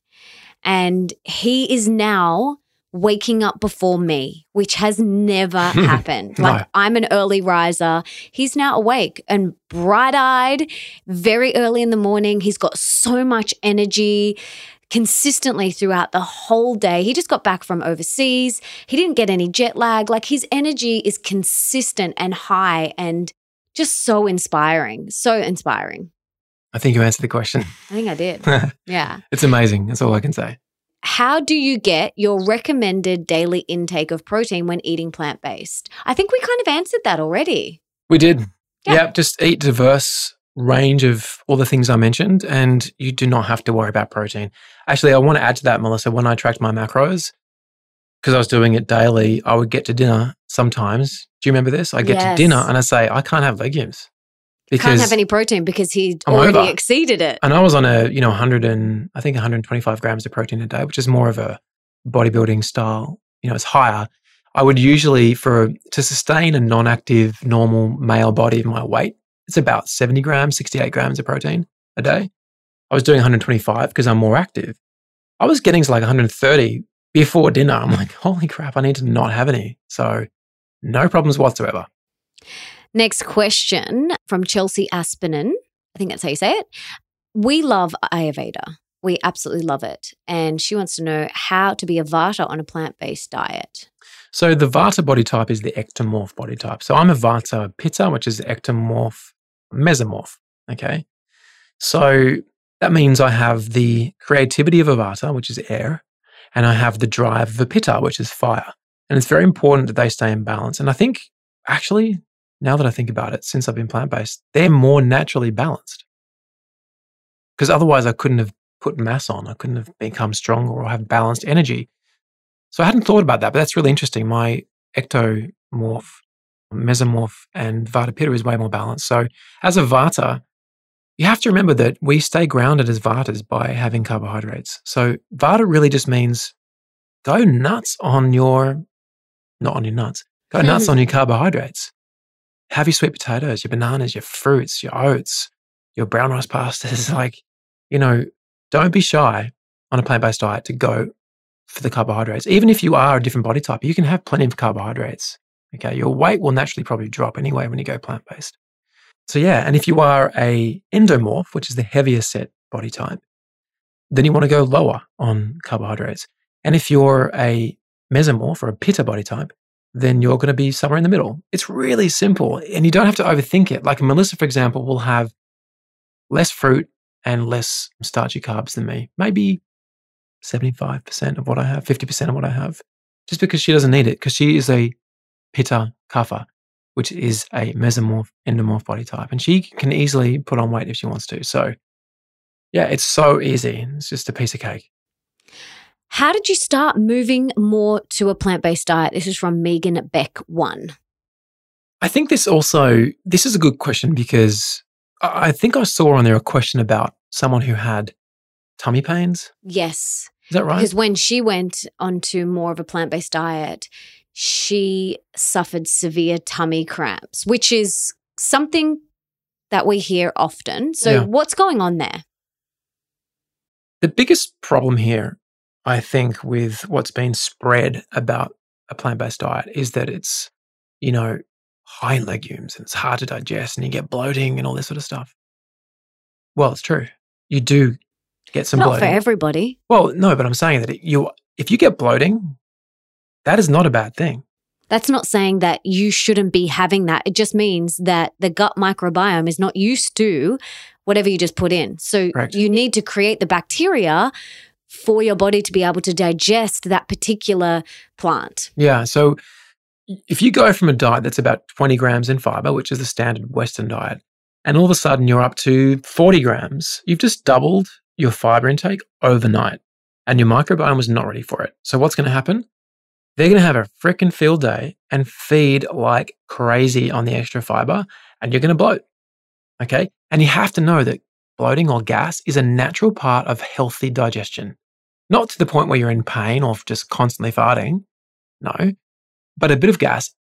And he is now waking up before me, which has never hmm. happened. No. Like I'm an early riser. He's now awake and bright eyed, very early in the morning. He's got so much energy consistently throughout the whole day. He just got back from overseas. He didn't get any jet lag. Like his energy is consistent and high and just so inspiring. So inspiring. I think you answered the question. I think I did. Yeah. it's amazing. That's all I can say. How do you get your recommended daily intake of protein when eating plant based? I think we kind of answered that already. We did. Yeah. Yeah. just eat diverse range of all the things I mentioned, and you do not have to worry about protein. Actually, I want to add to that, Melissa. When I tracked my macros, because I was doing it daily, I would get to dinner sometimes. Do you remember this? I get Yes. to dinner and I say, I can't have legumes Because Can't have any protein because he I'm already over. exceeded it. and I was on a you know 100 and I think 125 grams of protein a day, which is more of a bodybuilding style. You know, it's higher. I would usually for to sustain a non-active normal male body of my weight, it's about 70 grams, 68 grams of protein a day. I was doing 125 because I'm more active. I was getting to like 130 before dinner. I'm like, holy crap, I need to not have any. So no problems whatsoever. Next question from Chelsea Aspinen. I think that's how you say it. We love Ayurveda. We absolutely love it. And she wants to know how to be a Vata on a plant based diet. So the Vata body type is the ectomorph body type. So I'm a Vata Pitta, which is ectomorph mesomorph. Okay. So that means I have the creativity of a Vata, which is air, and I have the drive of a Pitta, which is fire. And it's very important that they stay in balance. And I think actually, now that I think about it, since I've been plant based, they're more naturally balanced. Because otherwise, I couldn't have put mass on. I couldn't have become stronger or have balanced energy. So I hadn't thought about that, but that's really interesting. My ectomorph, mesomorph, and Vata Pitta is way more balanced. So as a Vata, you have to remember that we stay grounded as Vatas by having carbohydrates. So Vata really just means go nuts on your, not on your nuts, go nuts on your carbohydrates. Have your sweet potatoes, your bananas, your fruits, your oats, your brown rice pastas. Like, you know, don't be shy on a plant based diet to go for the carbohydrates. Even if you are a different body type, you can have plenty of carbohydrates. Okay. Your weight will naturally probably drop anyway when you go plant based. So, yeah. And if you are a endomorph, which is the heavier set body type, then you want to go lower on carbohydrates. And if you're a mesomorph or a pitta body type, then you're going to be somewhere in the middle. It's really simple and you don't have to overthink it. Like Melissa, for example, will have less fruit and less starchy carbs than me. Maybe 75% of what I have, 50% of what I have, just because she doesn't need it, because she is a pitta kapha, which is a mesomorph, endomorph body type. And she can easily put on weight if she wants to. So, yeah, it's so easy. It's just a piece of cake. How did you start moving more to a plant based diet? This is from Megan Beck one. I think this also, this is a good question because I think I saw on there a question about someone who had tummy pains. Yes. Is that right? Because when she went onto more of a plant based diet, she suffered severe tummy cramps, which is something that we hear often. So, Yeah. what's going on there? The biggest problem here, I think, with what's been spread about a plant based diet is that it's, you know, high in legumes and it's hard to digest and you get bloating and all this sort of stuff. Well, it's true. You do get some Not bloating. for everybody. Well, no, but I'm saying that it, you, if you get bloating, that is not a bad thing. That's not saying that you shouldn't be having that. It just means that the gut microbiome is not used to whatever you just put in. So Correct. you need to create the bacteria for your body to be able to digest that particular plant. Yeah. So if you go from a diet that's about 20 grams in fiber, which is the standard Western diet, and all of a sudden you're up to 40 grams, you've just doubled your fiber intake overnight and your microbiome was not ready for it. So what's going to happen? They're going to have a freaking field day and feed like crazy on the extra fiber and you're going to bloat. Okay. And you have to know that bloating or gas is a natural part of healthy digestion, not to the point where you're in pain or just constantly farting. No, but a bit of gas.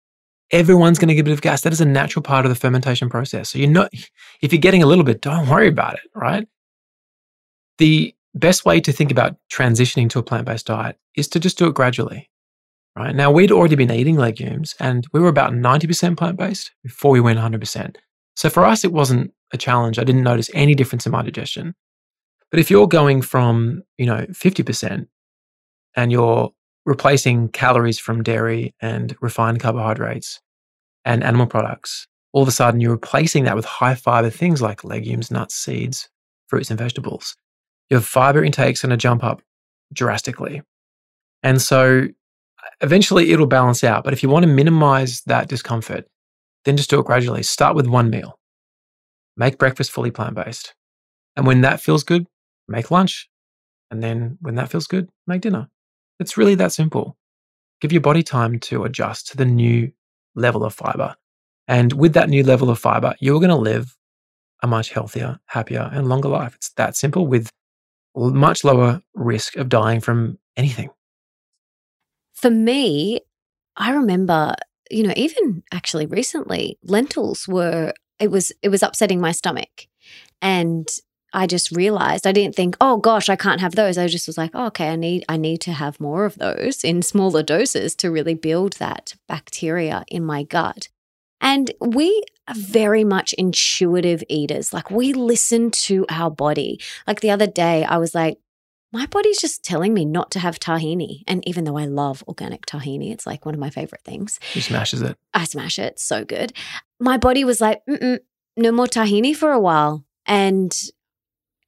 Everyone's going to get a bit of gas. That is a natural part of the fermentation process. So you're not, if you're getting a little bit, don't worry about it, right? The best way to think about transitioning to a plant-based diet is to just do it gradually, right? Now we'd already been eating legumes and we were about 90% plant-based before we went 100%. So for us, it wasn't a challenge. I didn't notice any difference in my digestion. But if you're going from, you know, 50% and you're replacing calories from dairy and refined carbohydrates and animal products, all of a sudden you're replacing that with high fiber things like legumes, nuts, seeds, fruits, and vegetables. Your fiber intake's going to jump up drastically. And so eventually it'll balance out. But if you want to minimize that discomfort, then just do it gradually. Start with one meal. Make breakfast fully plant based. And when that feels good, make lunch. And then when that feels good, make dinner. It's really that simple. Give your body time to adjust to the new level of fiber. And with that new level of fiber, you're going to live a much healthier, happier, and longer life. It's that simple with much lower risk of dying from anything. For me, I remember, you know, even actually recently, lentils were it was it was upsetting my stomach. And I just realized I didn't think, oh gosh, I can't have those. I just was like, oh, okay, I need I need to have more of those in smaller doses to really build that bacteria in my gut. And we are very much intuitive eaters. Like we listen to our body. Like the other day, I was like, my body's just telling me not to have tahini. And even though I love organic tahini, it's like one of my favorite things. She smashes it. I smash it. So good. My body was like, Mm-mm, no more tahini for a while. And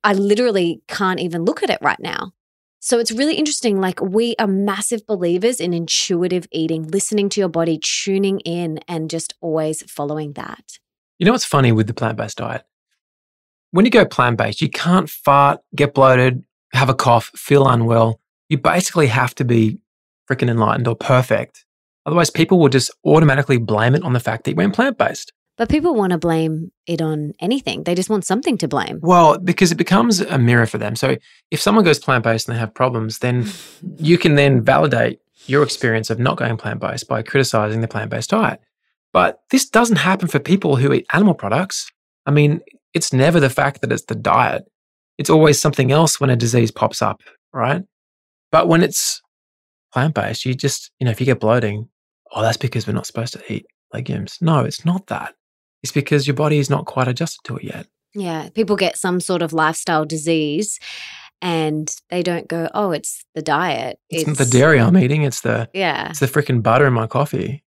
I literally can't even look at it right now. So it's really interesting. Like, we are massive believers in intuitive eating, listening to your body, tuning in, and just always following that. You know what's funny with the plant based diet? When you go plant based, you can't fart, get bloated, have a cough, feel unwell. You basically have to be freaking enlightened or perfect. Otherwise, people will just automatically blame it on the fact that you went plant based. But people want to blame it on anything. They just want something to blame. Well, because it becomes a mirror for them. So if someone goes plant based and they have problems, then you can then validate your experience of not going plant based by criticizing the plant based diet. But this doesn't happen for people who eat animal products. I mean, it's never the fact that it's the diet, it's always something else when a disease pops up, right? But when it's plant based, you just, you know, if you get bloating, oh, that's because we're not supposed to eat legumes. No, it's not that. It's because your body is not quite adjusted to it yet. Yeah, people get some sort of lifestyle disease and they don't go, oh, it's the diet. It's, not the dairy I'm eating, it's the Yeah. it's the freaking butter in my coffee.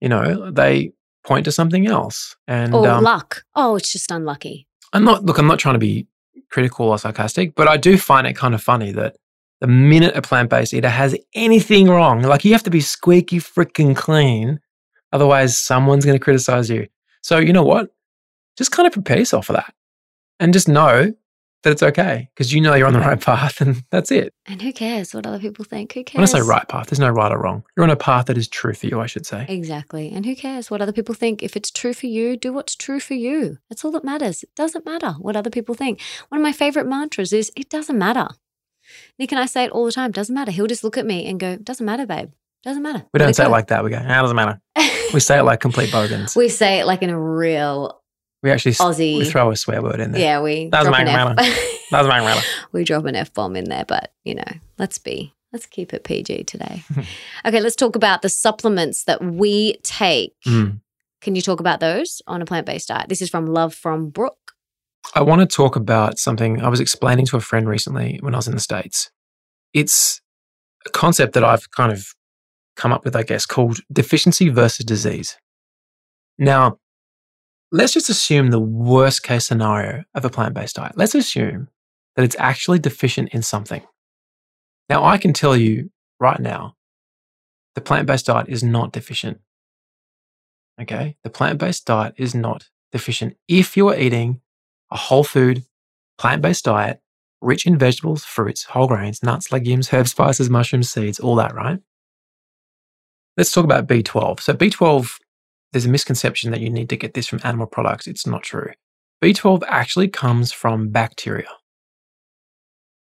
You know, they point to something else. And Or um, luck. Oh, it's just unlucky. I'm not, look, I'm not trying to be critical or sarcastic, but I do find it kind of funny that the minute a plant based eater has anything wrong, like you have to be squeaky freaking clean. Otherwise, someone's going to criticize you. So, you know what? Just kind of prepare yourself for that and just know that it's okay because you know you're on the right path and that's it. And who cares what other people think? Who cares? When I say right path, there's no right or wrong. You're on a path that is true for you, I should say. Exactly. And who cares what other people think? If it's true for you, do what's true for you. That's all that matters. It doesn't matter what other people think. One of my favorite mantras is it doesn't matter. Nick and I say it all the time. Doesn't matter. He'll just look at me and go, "Doesn't matter, babe. Doesn't matter." We don't say it like that. We go, ah, doesn't matter. We say it like complete bogans. we say it like in a real We actually Aussie. we throw a swear word in there. yeah. We drop an matter, F- Doesn't matter. we drop an f bomb in there, but you know, let's be let's keep it PG today. okay, let's talk about the supplements that we take. Mm. Can you talk about those on a plant based diet? This is from Love from Brooke. I want to talk about something I was explaining to a friend recently when I was in the States. It's a concept that I've kind of come up with, I guess, called deficiency versus disease. Now, let's just assume the worst case scenario of a plant based diet. Let's assume that it's actually deficient in something. Now, I can tell you right now, the plant based diet is not deficient. Okay? The plant based diet is not deficient if you are eating a whole food, plant based diet, rich in vegetables, fruits, whole grains, nuts, legumes, herbs, spices, mushrooms, seeds, all that, right? Let's talk about B12. So, B12, there's a misconception that you need to get this from animal products. It's not true. B12 actually comes from bacteria.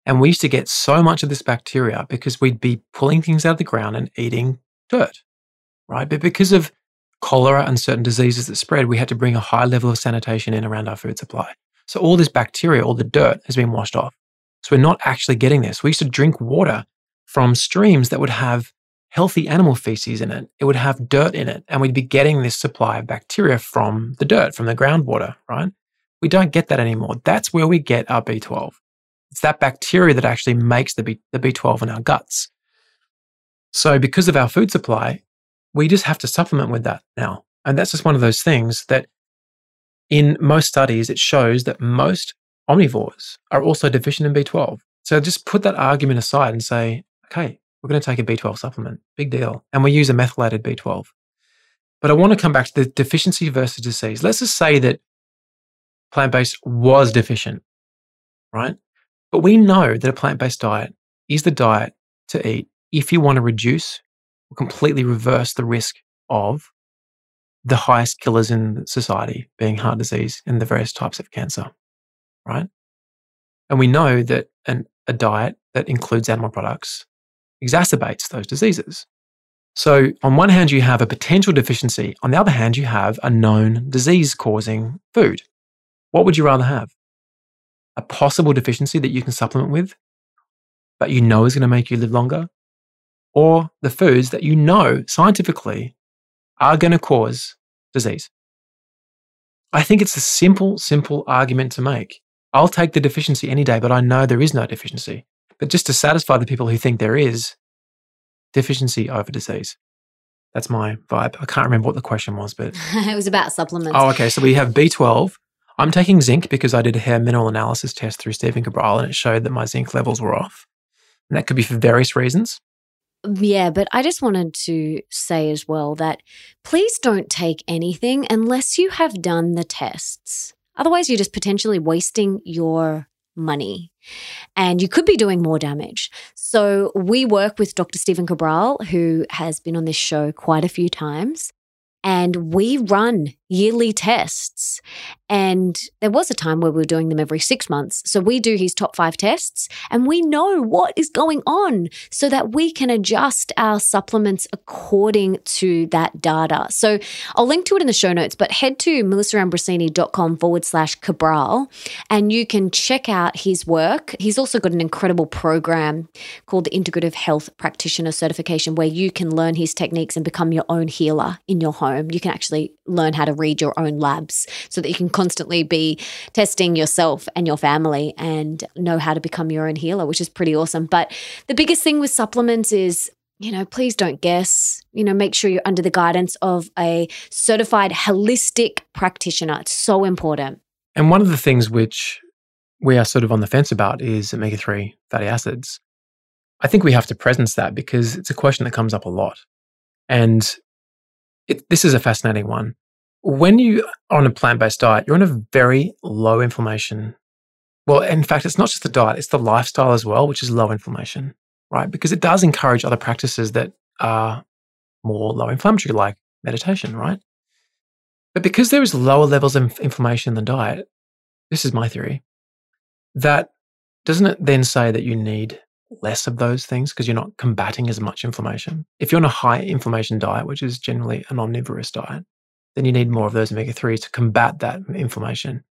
And we used to get so much of this bacteria because we'd be pulling things out of the ground and eating dirt, right? But because of cholera and certain diseases that spread, we had to bring a high level of sanitation in around our food supply. So all this bacteria, all the dirt has been washed off. So we're not actually getting this. We used to drink water from streams that would have healthy animal feces in it. It would have dirt in it, and we'd be getting this supply of bacteria from the dirt, from the groundwater, right? We don't get that anymore. That's where we get our B12. It's that bacteria that actually makes the, B, the B12 in our guts. So because of our food supply, we just have to supplement with that now. And that's just one of those things that in most studies, it shows that most omnivores are also deficient in B12. So just put that argument aside and say, okay, we're going to take a B12 supplement. Big deal. And we use a methylated B12. But I want to come back to the deficiency versus disease. Let's just say that plant based was deficient, right? But we know that a plant based diet is the diet to eat if you want to reduce or completely reverse the risk of the highest killers in society being heart disease and the various types of cancer, right? And we know that an, a diet that includes animal products exacerbates those diseases. So, on one hand, you have a potential deficiency. On the other hand, you have a known disease causing food. What would you rather have? A possible deficiency that you can supplement with, but you know is going to make you live longer? Or the foods that you know scientifically are going to cause disease? I think it's a simple, simple argument to make. I'll take the deficiency any day, but I know there is no deficiency. But just to satisfy the people who think there is, deficiency over disease. That's my vibe. I can't remember what the question was, but it was about supplements. oh, okay. So we have B12. I'm taking zinc because I did a hair mineral analysis test through Stephen Cabral and it showed that my zinc levels were off. And that could be for various reasons. Yeah, but I just wanted to say as well that please don't take anything unless you have done the tests. Otherwise, you're just potentially wasting your money and you could be doing more damage. So, we work with Dr. Stephen Cabral, who has been on this show quite a few times. And we run yearly tests. And there was a time where we were doing them every six months. So we do his top five tests and we know what is going on so that we can adjust our supplements according to that data. So I'll link to it in the show notes, but head to melissaambrosini.com forward slash Cabral and you can check out his work. He's also got an incredible program called the Integrative Health Practitioner Certification where you can learn his techniques and become your own healer in your home. You can actually learn how to read your own labs so that you can constantly be testing yourself and your family and know how to become your own healer, which is pretty awesome. But the biggest thing with supplements is you know, please don't guess. You know, make sure you're under the guidance of a certified holistic practitioner. It's so important. And one of the things which we are sort of on the fence about is omega 3 fatty acids. I think we have to presence that because it's a question that comes up a lot. And it, this is a fascinating one. When you are on a plant based diet, you're on a very low inflammation. Well, in fact, it's not just the diet, it's the lifestyle as well, which is low inflammation, right? Because it does encourage other practices that are more low inflammatory, like meditation, right? But because there is lower levels of inflammation in the diet, this is my theory, that doesn't it then say that you need less of those things because you're not combating as much inflammation. If you're on a high inflammation diet, which is generally an omnivorous diet, then you need more of those omega 3s to combat that inflammation.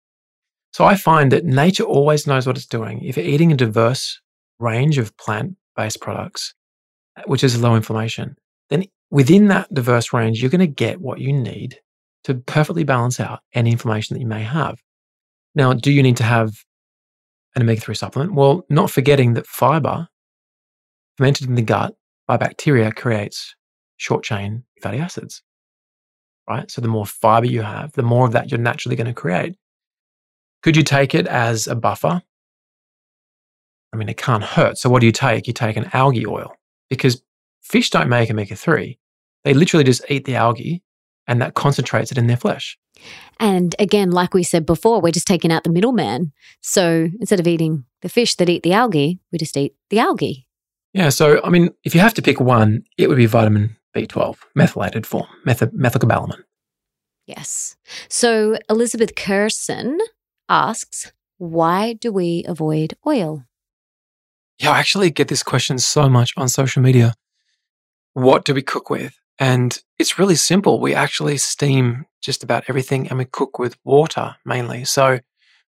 So I find that nature always knows what it's doing. If you're eating a diverse range of plant based products, uh, which is low inflammation, then within that diverse range, you're going to get what you need to perfectly balance out any inflammation that you may have. Now, do you need to have an omega 3 supplement? Well, not forgetting that fiber fermented in the gut by bacteria creates short chain fatty acids, right? So the more fiber you have, the more of that you're naturally going to create. Could you take it as a buffer? I mean, it can't hurt. So what do you take? You take an algae oil because fish don't make omega 3. They literally just eat the algae and that concentrates it in their flesh. And again, like we said before, we're just taking out the middleman. So instead of eating the fish that eat the algae, we just eat the algae. Yeah. So, I mean, if you have to pick one, it would be vitamin B12, methylated form, methyl- methylcobalamin. Yes. So Elizabeth Kerson asks, why do we avoid oil? Yeah, I actually get this question so much on social media. What do we cook with? And it's really simple. We actually steam just about everything and we cook with water mainly. So,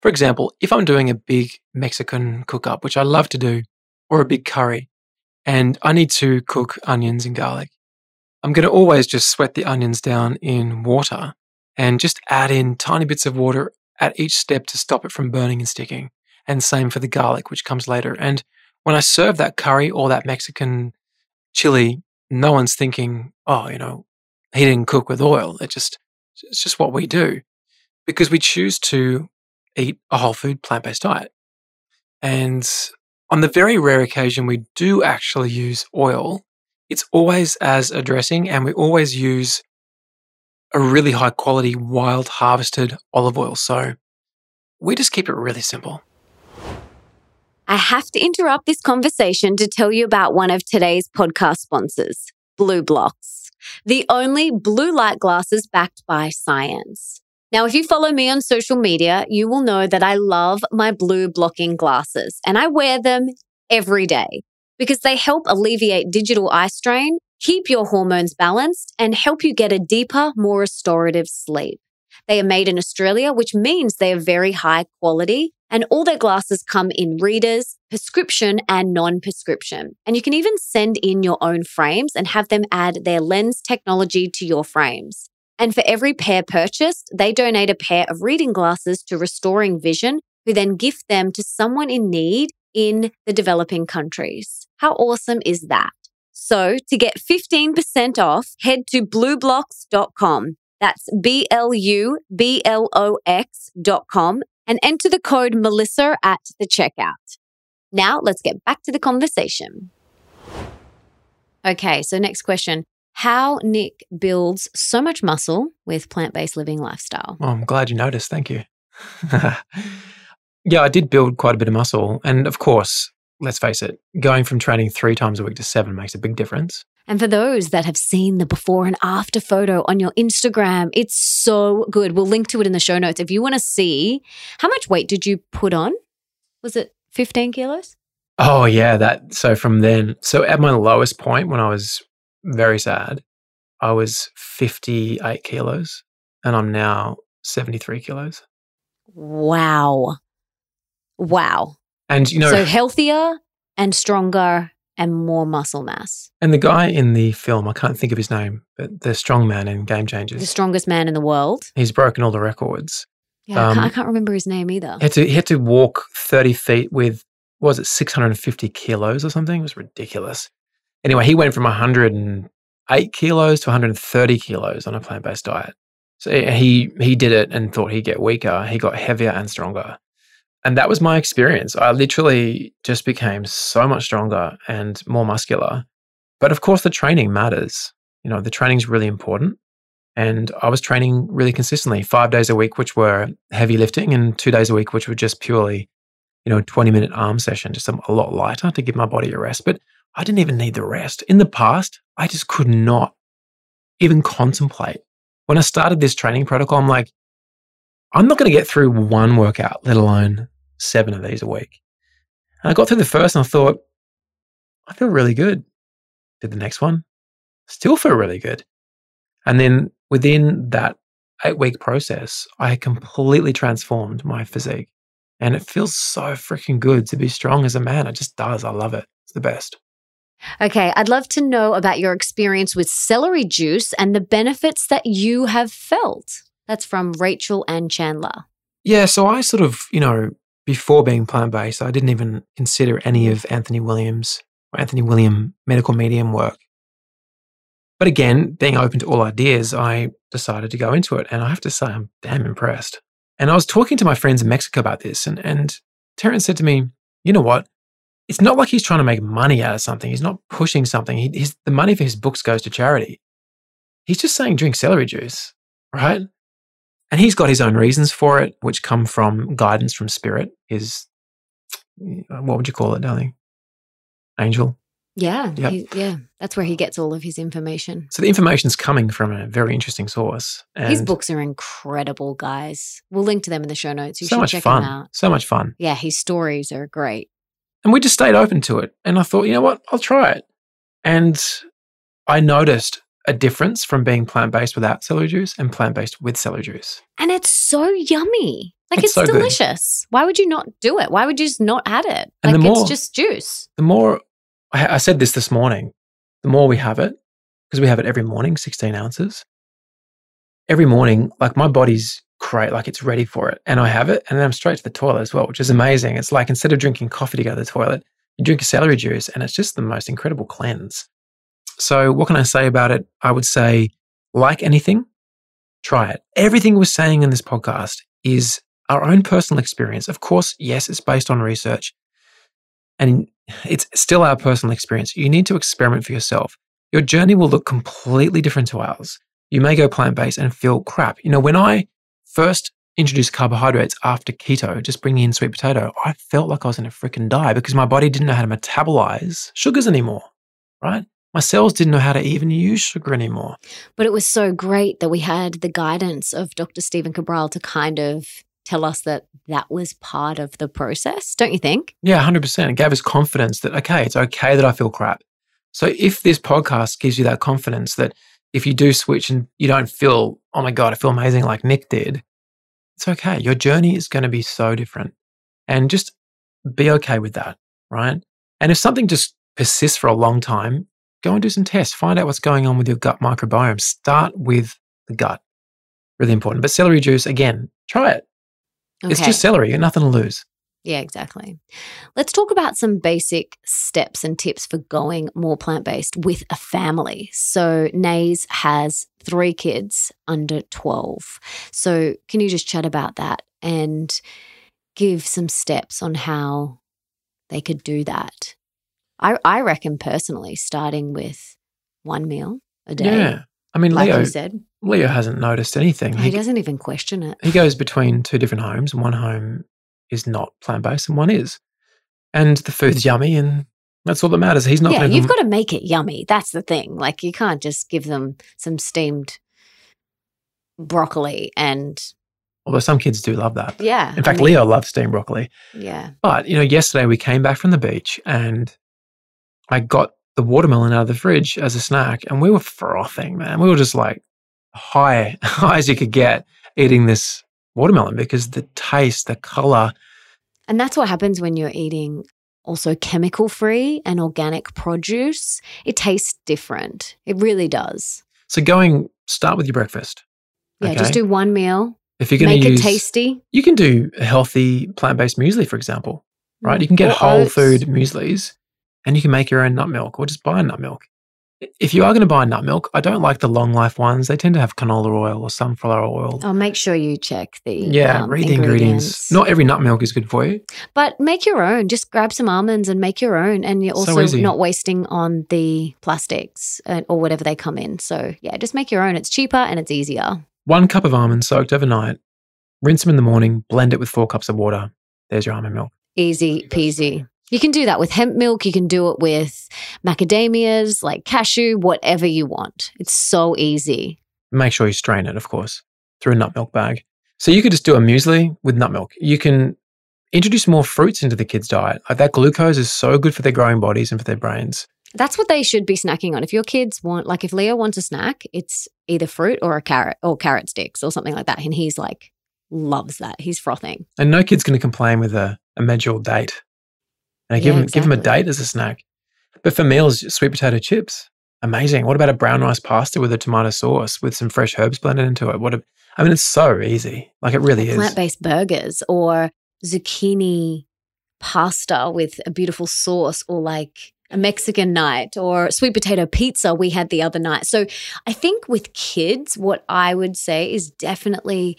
for example, if I'm doing a big Mexican cook up, which I love to do, or a big curry, and I need to cook onions and garlic, I'm going to always just sweat the onions down in water and just add in tiny bits of water at each step to stop it from burning and sticking. And same for the garlic, which comes later. And when I serve that curry or that Mexican chili, no one's thinking, oh, you know, he didn't cook with oil. It just, it's just what we do because we choose to eat a whole food plant based diet. And on the very rare occasion we do actually use oil, it's always as a dressing and we always use a really high quality wild harvested olive oil. So we just keep it really simple. I have to interrupt this conversation to tell you about one of today's podcast sponsors, BLUblox, the only blue light glasses backed by science. Now, if you follow me on social media, you will know that I love my blue blocking glasses and I wear them every day because they help alleviate digital eye strain, keep your hormones balanced, and help you get a deeper, more restorative sleep. They are made in Australia, which means they are very high quality and all their glasses come in readers, prescription, and non prescription. And you can even send in your own frames and have them add their lens technology to your frames. And for every pair purchased, they donate a pair of reading glasses to Restoring Vision, who then gift them to someone in need in the developing countries. How awesome is that? So to get 15% off, head to blublox.com. That's B L U B L O X dot com and enter the code Melissa at the checkout. Now let's get back to the conversation. Okay, so next question. How Nick builds so much muscle with plant based living lifestyle. Well, I'm glad you noticed. Thank you. yeah, I did build quite a bit of muscle. And of course, let's face it, going from training three times a week to seven makes a big difference. And for those that have seen the before and after photo on your Instagram, it's so good. We'll link to it in the show notes. If you want to see how much weight did you put on? Was it 15 kilos? Oh, yeah. That so from then, so at my lowest point when I was very sad, I was 58 kilos and I'm now 73 kilos. Wow. Wow. And, you know, so healthier and stronger and more muscle mass. And the guy in the film, I can't think of his name, but the strong man in Game Changers. The strongest man in the world. He's broken all the records. Yeah, um, I, can't, I, can't, remember his name either. He had, to, he had to walk 30 feet with, was it 650 kilos or something? It was ridiculous. Anyway, he went from 108 kilos to 130 kilos on a plant based diet. So he, he did it and thought he'd get weaker. He got heavier and stronger. And that was my experience. I literally just became so much stronger and more muscular. But of course, the training matters. You know, the training is really important. And I was training really consistently, five days a week, which were heavy lifting, and two days a week, which were just purely, you know, 20 minute arm session, just a lot lighter to give my body a rest. But I didn't even need the rest. In the past, I just could not even contemplate. When I started this training protocol, I'm like, I'm not going to get through one workout, let alone seven of these a week. And I got through the first and I thought, I feel really good. Did the next one, still feel really good. And then within that eight week process, I completely transformed my physique. And it feels so freaking good to be strong as a man. It just does. I love it. It's the best. Okay, I'd love to know about your experience with celery juice and the benefits that you have felt. That's from Rachel and Chandler. Yeah. So I sort of, you know, before being plant based, I didn't even consider any of Anthony Williams or Anthony William medical medium work. But again, being open to all ideas, I decided to go into it. And I have to say, I'm damn impressed. And I was talking to my friends in Mexico about this, and, and Terence said to me, You know what? It's not like he's trying to make money out of something. He's not pushing something. He, his, the money for his books goes to charity. He's just saying drink celery juice, right? And he's got his own reasons for it, which come from guidance from spirit. His, uh, what would you call it, darling? Angel. Yeah, Yep. he- yeah. That's where he gets all of his information. So the information's coming from a very interesting source. His books are incredible, guys. We'll link to them in the show notes. You so should much check fun. them out. So much fun. Yeah, his stories are great. And we just stayed open to it. And I thought, you know what? I'll try it. And I noticed a difference from being plant based without celery juice and plant based with celery juice. And it's so yummy. Like It's it's, so good. delicious. Why would you not do it? Why would you just not add it? And Like the more- it's just juice. The more, I, I said this this morning, the more we have it, because we have it every morning, 16 ounces. Every morning, like my body's great, like it's ready for it. And I have it, and then I'm straight to the toilet as well, which is amazing. It's like instead of drinking coffee to go to the toilet, you drink a celery juice, and it's just the most incredible cleanse. So, what can I say about it? I would say, like anything, try it. Everything we're saying in this podcast is our own personal experience. Of course, yes, it's based on research and it's still our personal experience. You need to experiment for yourself. Your journey will look completely different to ours. You may go plant based and feel crap. You know, when I first introduced carbohydrates after keto, just bringing in sweet potato, I felt like I was going to freaking die because my body didn't know how to metabolize sugars anymore, right? My cells didn't know how to even use sugar anymore. But it was so great that we had the guidance of Dr. Stephen Cabral to kind of tell us that that was part of the process, don't you think? Yeah, 100%. It gave us confidence that, okay, it's okay that I feel crap. So if this podcast gives you that confidence that if you do switch and you don't feel, oh my God, I feel amazing like Nick did, it's okay. Your journey is going to be so different. And just be okay with that, right? And if something just persists for a long time, go and do some tests. Find out what's going on with your gut microbiome. Start with the gut. Really important. But celery juice, again, try it. It's just celery. You got nothing to lose. Yeah, exactly. Let's talk about some basic steps and tips for going more plant based with a family. So, Nays has three kids under 12. So, can you just chat about that and give some steps on how they could do that? I, I reckon personally, starting with one meal a day, Yeah. I mean, like Leo, you said, Leo hasn't noticed anything. he doesn't even question it. he goes between two different homes. One home is not plant based, and one is. And the food's yummy, and that's all that matters. He's not yeah, you've got to make it yummy. That's the thing. Like you can't just give them some steamed broccoli and Although some kids do love that. yeah. In I fact, mean, Leo loves steamed broccoli. Yeah. But you know, yesterday we came back from the beach, and I got the watermelon out of the fridge as a snack, and we were frothing, man. We were just like high, high as you could get eating this watermelon because the taste, the color, And that's what happens when you're eating also chemical free and organic produce. It tastes different. It really does. So going start with your breakfast. Yeah, Okay. just do one meal. If you're going Make to use, it tasty. you can do a healthy plant-based muesli, for example. Right? You can get Or whole oats. food mueslis, and you can make your own nut milk, or just buy nut milk. If you are going to buy nut milk, I don't like the long life ones. They tend to have canola oil or sunflower oil. Oh, make sure you check the yeah, um, read the ingredients. Not every nut milk is good for you. But make your own. Just grab some almonds and make your own. And you're also easy. not wasting on the plastics uh, or whatever they come in. So, yeah, just make your own. It's cheaper and it's easier. One cup of almonds soaked overnight. Rinse them in the morning. Blend it with four cups of water. There's your almond milk. Easy peasy. You can do that with hemp milk. You can do it with macadamias, like cashew, whatever you want. It's so easy. Make sure you strain it, of course, through a nut milk bag. So you could just do a muesli with nut milk. You can introduce more fruits into the kids' diet. Like that glucose is so good for their growing bodies and for their brains. That's what they should be snacking on. If your kids want, like, if Leo wants a snack, it's either fruit or a carrot or carrot sticks or something like that. And he's like, loves that. He's frothing. And no kid's going to complain with a, a medjool date. And I give, Yeah, them, give them a date as a snack. But for meals, sweet potato chips, amazing. What about a brown rice pasta with a tomato sauce with some fresh herbs blended into it? What a, I mean, it's so easy. Like it really is. Plant based burgers or zucchini pasta with a beautiful sauce or like a Mexican night or sweet potato pizza we had the other night. So I think with kids, what I would say is definitely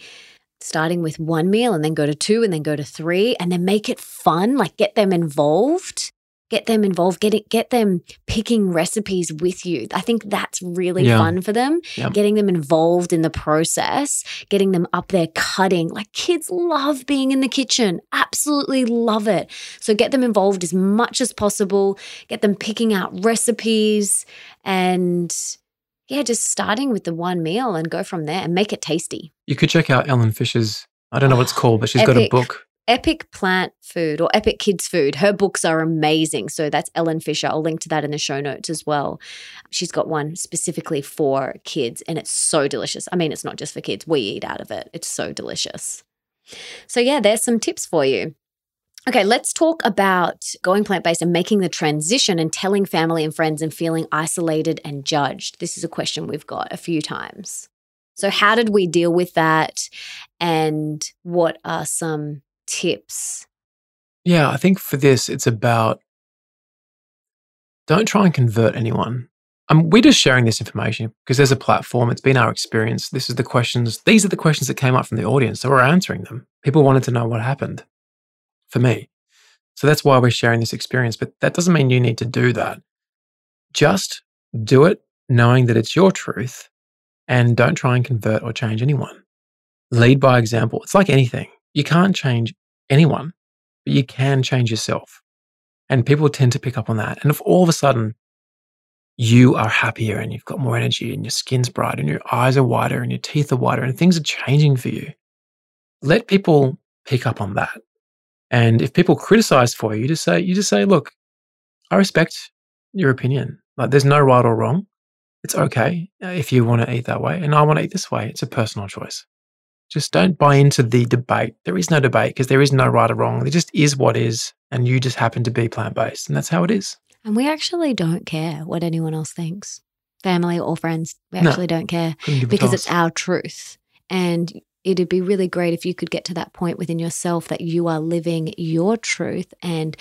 starting with one meal and then go to two and then go to three and then make it fun, like get them involved. Get them involved, get it, get them picking recipes with you. I think that's really Yeah. fun for them. Yeah. Getting them involved in the process, getting them up there cutting. Like kids love being in the kitchen, absolutely love it. So get them involved as much as possible, get them picking out recipes and yeah, just starting with the one meal and go from there and make it tasty. You could check out Ellen Fisher's, I don't know what it's called, but she's got a book. Epic Plant Food or Epic Kids Food. Her books are amazing. So that's Ellen Fisher. I'll link to that in the show notes as well. She's got one specifically for kids and it's so delicious. I mean, it's not just for kids, we eat out of it. It's so delicious. So, yeah, there's some tips for you. Okay, let's talk about going plant based and making the transition and telling family and friends and feeling isolated and judged. This is a question we've got a few times. So, how did we deal with that? And what are some tips? Yeah, I think for this, it's about don't try and convert anyone. Um, we're just sharing this information because there's a platform. It's been our experience. This is the questions. These are the questions that came up from the audience. So we're answering them. People wanted to know what happened for me. So that's why we're sharing this experience. But that doesn't mean you need to do that. Just do it knowing that it's your truth and don't try and convert or change anyone. Lead by example. It's like anything. You can't change anyone, but you can change yourself. And people tend to pick up on that. And if all of a sudden you are happier and you've got more energy and your skin's brighter and your eyes are wider and your teeth are whiter and things are changing for you, let people pick up on that. And if people criticize for you, you just say, you just say, look, I respect your opinion. Like there's no right or wrong. It's okay uh, if you want to eat that way. And I want to eat this way. It's a personal choice. Just don't buy into the debate. There is no debate because there is no right or wrong. There just is what is. And you just happen to be plant based. And that's how it is. And we actually don't care what anyone else thinks, family or friends. We No. actually don't care Couldn't give a because it's our truth. And it'd be really great if you could get to that point within yourself that you are living your truth and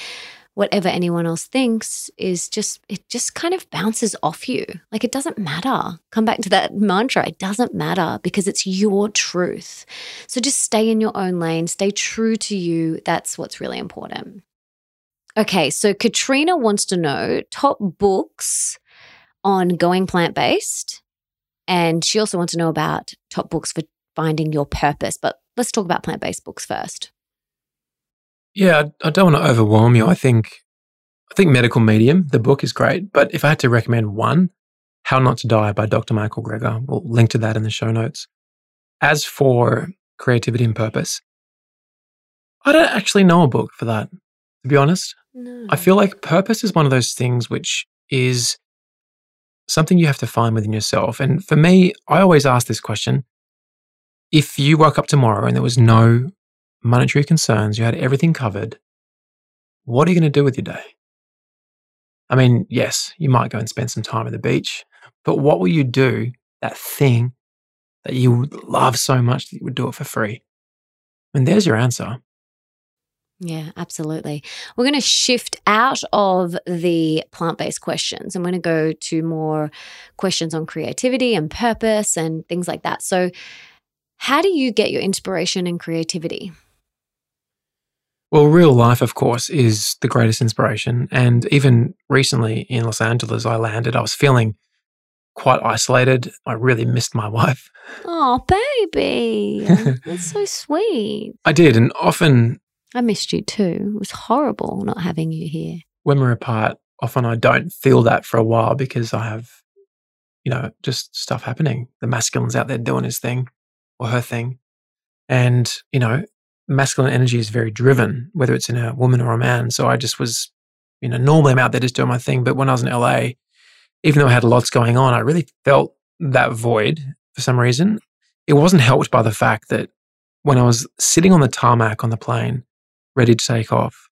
whatever anyone else thinks is just it just kind of bounces off you. Like it doesn't matter. Come back to that mantra. It doesn't matter because it's your truth. So just stay in your own lane. Stay true to you. That's what's really important. Okay so katrina wants to know top books on going plant-based? And she also wants to know about top books for finding your purpose but let's talk about plant-based books first Yeah, I- I don't want to overwhelm you. I think I think Medical Medium, the book is great, but if I had to recommend one, How Not to Die by Dr. Michael Greger, we'll link to that in the show notes. As for creativity and purpose, I don't actually know a book for that, to be honest. no I feel like purpose is one of those things which is something you have to find within yourself. And for me, I always ask this question if you woke up tomorrow and there was no monetary concerns, you had everything covered, what are you going to do with your day? I mean, yes, you might go and spend some time at the beach, but what will you do, that thing that you would love so much that you would do it for free? And there's your answer. Yeah, absolutely. We're going to shift out of the plant based questions we're going to go to more questions on creativity and purpose and things like that. So, how do you get your inspiration and creativity? Well, real life, of course, is the greatest inspiration. And even recently in Los Angeles, I landed, I was feeling quite isolated. I really missed my wife. Oh, baby. That's so sweet. I did. And often I missed you too. It was horrible not having you here. when we're apart, often I don't feel that for a while because I have, you know, just stuff happening. The masculine's out there doing his thing or her thing. And, you know, masculine energy is very driven, whether it's in a woman or a man. So I just was, you know, normally I'm out there just doing my thing. But when I was in LA, even though I had lots going on, I really felt that void for some reason. It wasn't helped by the fact that when I was sitting on the tarmac on the plane, ready to take off,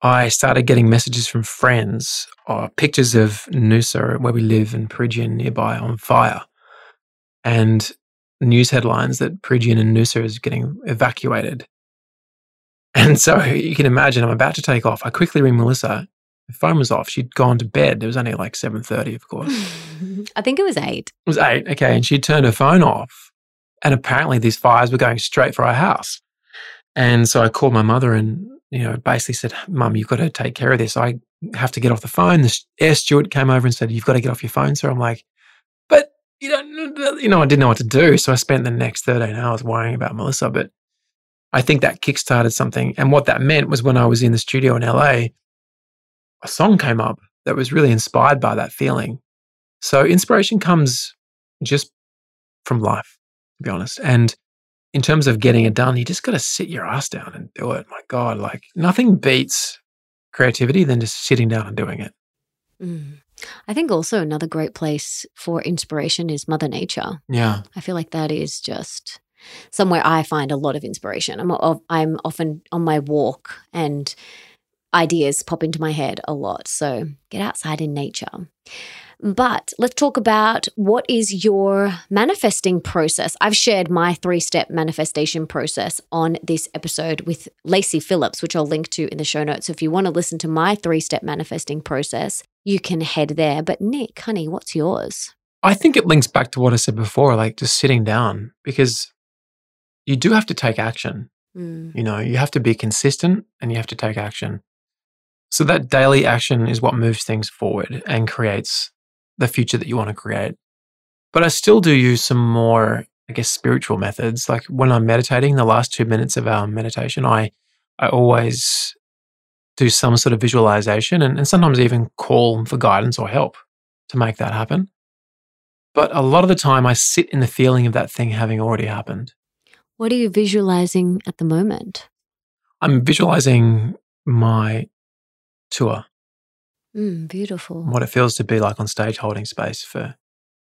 I started getting messages from friends, or pictures of Noosa, where we live in Peregian nearby, on fire, and news headlines that Peregian and Noosa is getting evacuated. And so you can imagine I'm about to take off. I quickly ring Melissa. The phone was off. She'd gone to bed. It was only like 7.30, of course. I think it was eight. It was eight. Okay. And she turned her phone off. And apparently these fires were going straight for our house. And so I called my mother and, you know, basically said, Mum, you've got to take care of this. I have to get off the phone. The air steward came over and said, You've got to get off your phone, So I'm like, But, you know, you know, I didn't know what to do. So I spent the next 13 hours worrying about Melissa. But I think that kickstarted something. And what that meant was when I was in the studio in LA, a song came up that was really inspired by that feeling. So inspiration comes just from life, to be honest. And in terms of getting it done, you just got to sit your ass down and do it. My God, like nothing beats creativity than just sitting down and doing it. Mm. I think also another great place for inspiration is Mother Nature. Yeah. I feel like that is just somewhere I find a lot of inspiration. I'm, I'm often on my walk and ideas pop into my head a lot. So get outside in nature. But let's talk about what is your manifesting process. I've shared my three step manifestation process on this episode with Lacy Phillips, which I'll link to in the show notes. So if you want to listen to my three step manifesting process, you can head there. But Nick, honey, what's yours? I think it links back to what I said before, like just sitting down, because you do have to take action. Mm. You know, you have to be consistent and you have to take action. So that daily action is what moves things forward and creates the future that you want to create. But I still do use some more, I guess, spiritual methods. Like when I'm meditating, the last two minutes of our meditation, I, I always do some sort of visualization and, and sometimes even call for guidance or help to make that happen. But a lot of the time, I sit in the feeling of that thing having already happened. What are you visualizing at the moment? I'm visualizing my tour, Mm, beautiful. what it feels to be like on stage holding space for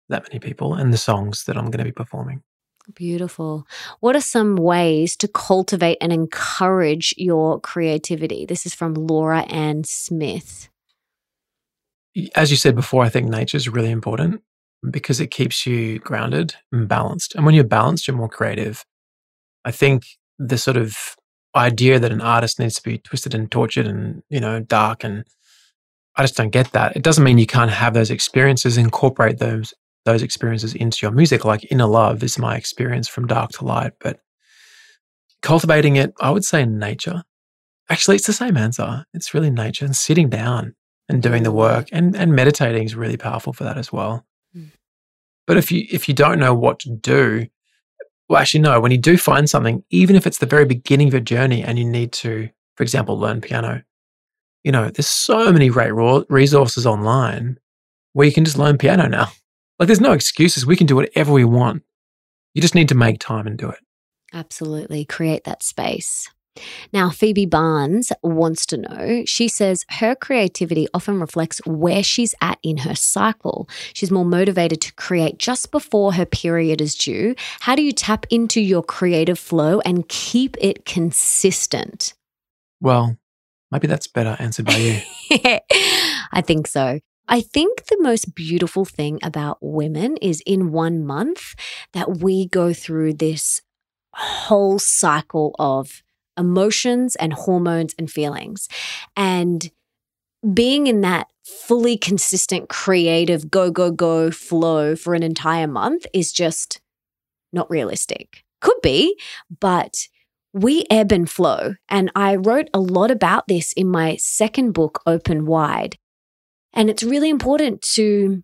that many people and the songs that I'm going to be performing. Beautiful. What are some ways to cultivate and encourage your creativity? This is from Laura Ann Smith. As you said before, I think nature is really important because it keeps you grounded and balanced. And when you're balanced, you're more creative. I think the sort of idea that an artist needs to be twisted and tortured and, you know, dark and I just don't get that. It doesn't mean you can't have those experiences, incorporate those those experiences into your music. Like inner love is my experience from dark to light, but cultivating it, I would say in nature. Actually, it's the same answer. It's really nature and sitting down and doing the work and, and meditating is really powerful for that as well. Mm. But if you if you don't know what to do, well, actually, no. When you do find something, even if it's the very beginning of your journey, and you need to, for example, learn piano, you know, there's so many great resources online where you can just learn piano now. Like, there's no excuses. We can do whatever we want. You just need to make time and do it. Absolutely. Create that space. Now, Phoebe Barnes wants to know. She says her creativity often reflects where she's at in her cycle. She's more motivated to create just before her period is due. How do you tap into your creative flow and keep it consistent? Well, maybe that's better answered by you. I think so. I think the most beautiful thing about women is in one month that we go through this whole cycle of emotions and hormones and feelings. And being in that fully consistent, creative, go, go, go flow for an entire month is just not realistic. Could be, but we ebb and flow. And I wrote a lot about this in my second book, Open Wide. And it's really important to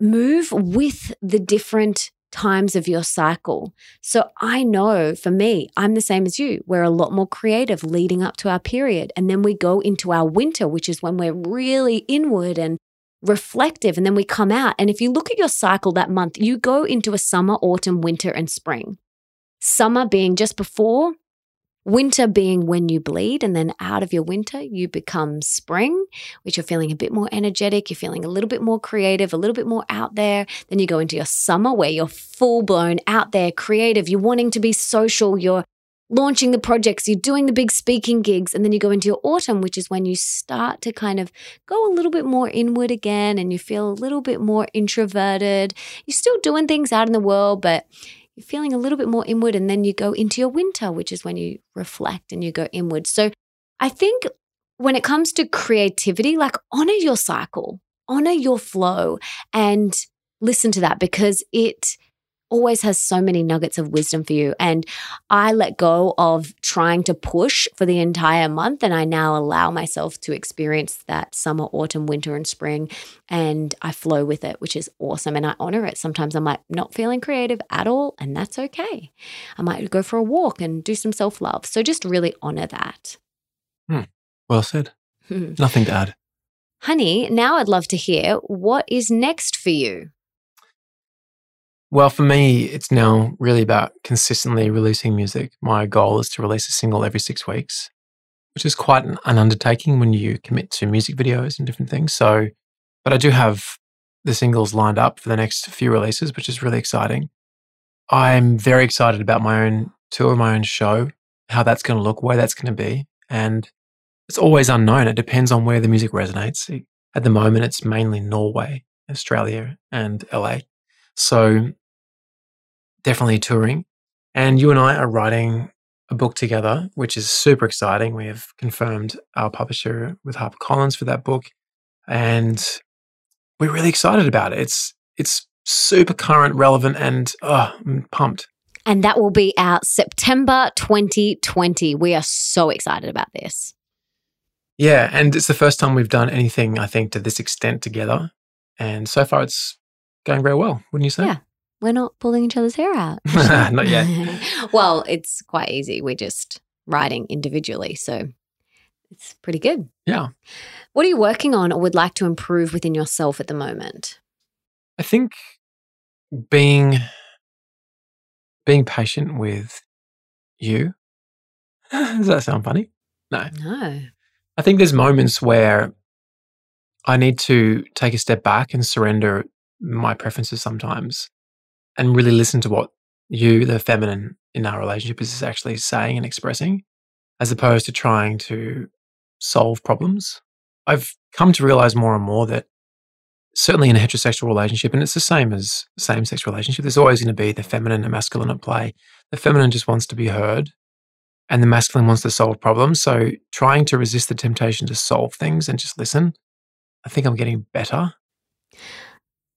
move with the different times of your cycle. So I know for me, I'm the same as you. We're a lot more creative leading up to our period. And then we go into our winter, which is when we're really inward and reflective. And then we come out. And if you look at your cycle that month, you go into a summer, autumn, winter, and spring. Summer being just before Winter being when you bleed, and then out of your winter, you become spring, which you're feeling a bit more energetic, you're feeling a little bit more creative, a little bit more out there. Then you go into your summer where you're full blown out there, creative, you're wanting to be social, you're launching the projects, you're doing the big speaking gigs, and then you go into your autumn, which is when you start to kind of go a little bit more inward again and you feel a little bit more introverted. You're still doing things out in the world, but feeling a little bit more inward. And then you go into your winter, which is when you reflect and you go inward. So I think when it comes to creativity, like honor your cycle, honor your flow, and listen to that because it always has so many nuggets of wisdom for you. And I let go of trying to push for the entire month. And I now allow myself to experience that summer, autumn, winter, and spring. And I flow with it, which is awesome. And I honor it. Sometimes I'm like not feeling creative at all. And that's okay. I might go for a walk and do some self love. So just really honor that. Hmm. Well said. Hmm. Nothing to add. Honey, now I'd love to hear what is next for you. Well, for me, it's now really about consistently releasing music. My goal is to release a single every six weeks, which is quite an, an undertaking when you commit to music videos and different things. So, but I do have the singles lined up for the next few releases, which is really exciting. I'm very excited about my own tour, my own show, how that's going to look, where that's going to be. And it's always unknown. It depends on where the music resonates. At the moment, it's mainly Norway, Australia, and LA. So definitely touring. And you and I are writing a book together, which is super exciting. We have confirmed our publisher with HarperCollins for that book. And we're really excited about it. It's it's super current, relevant, and oh, I'm pumped. And that will be out September 2020. We are so excited about this. Yeah, and it's the first time we've done anything, I think, to this extent together. And so far it's going very well, wouldn't you say? Yeah. We're not pulling each other's hair out. Not yet. well, it's quite easy. We're just writing individually. So it's pretty good. Yeah. What are you working on or would like to improve within yourself at the moment? I think being being patient with you. Does that sound funny? No. No. I think there's moments where I need to take a step back and surrender my preferences sometimes and really listen to what you, the feminine in our relationship, is actually saying and expressing, as opposed to trying to solve problems. I've come to realize more and more that certainly in a heterosexual relationship, and it's the same as same sex relationship, there's always going to be the feminine and masculine at play. The feminine just wants to be heard, and the masculine wants to solve problems. So trying to resist the temptation to solve things and just listen, I think I'm getting better.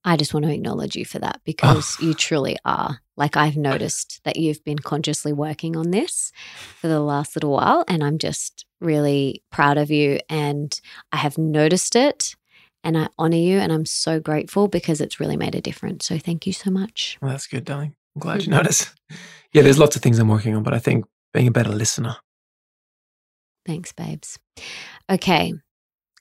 I just want to acknowledge you for that because oh. you truly are. Like, I've noticed that you've been consciously working on this for the last little while, and I'm just really proud of you. And I have noticed it and I honor you, and I'm so grateful because it's really made a difference. So, thank you so much. Well, that's good, darling. I'm glad you mm. noticed. Yeah, there's lots of things I'm working on, but I think being a better listener. Thanks, babes. Okay.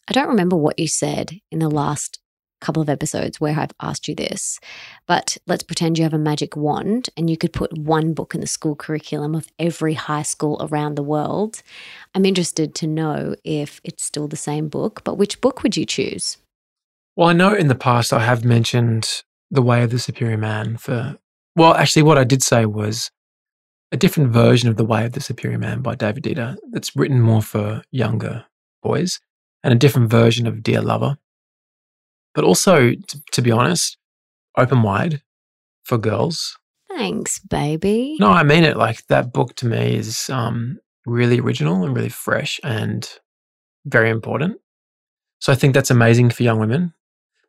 I don't remember what you said in the last couple of episodes where I've asked you this, but let's pretend you have a magic wand and you could put one book in the school curriculum of every high school around the world. I'm interested to know if it's still the same book, but which book would you choose? Well, I know in the past I have mentioned The Way of the Superior Man for, well, actually, what I did say was a different version of The Way of the Superior Man by David Deida that's written more for younger boys, and a different version of Dear Lover but also, to, to be honest, open wide for girls. Thanks, baby. No, I mean it. Like that book to me is um, really original and really fresh and very important. So I think that's amazing for young women.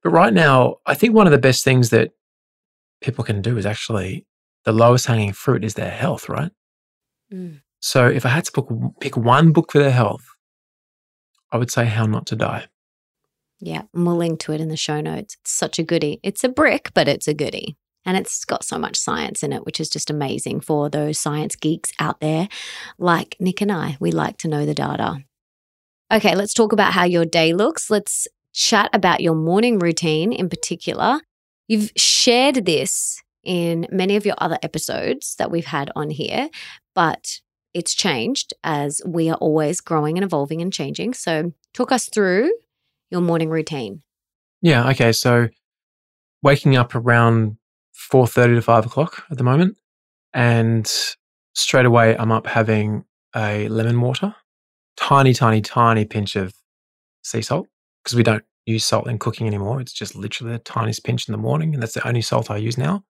But right now, I think one of the best things that people can do is actually the lowest hanging fruit is their health, right? Mm. So if I had to pick one book for their health, I would say How Not to Die. Yeah, and we'll link to it in the show notes. It's such a goodie. It's a brick, but it's a goodie. And it's got so much science in it, which is just amazing for those science geeks out there like Nick and I. We like to know the data. Okay, let's talk about how your day looks. Let's chat about your morning routine in particular. You've shared this in many of your other episodes that we've had on here, but it's changed as we are always growing and evolving and changing. So, talk us through your morning routine. Yeah. Okay. So waking up around 4.30 to 5 o'clock at the moment. And straight away, I'm up having a lemon water, tiny, tiny, tiny pinch of sea salt because we don't use salt in cooking anymore. It's just literally the tiniest pinch in the morning. And that's the only salt I use now.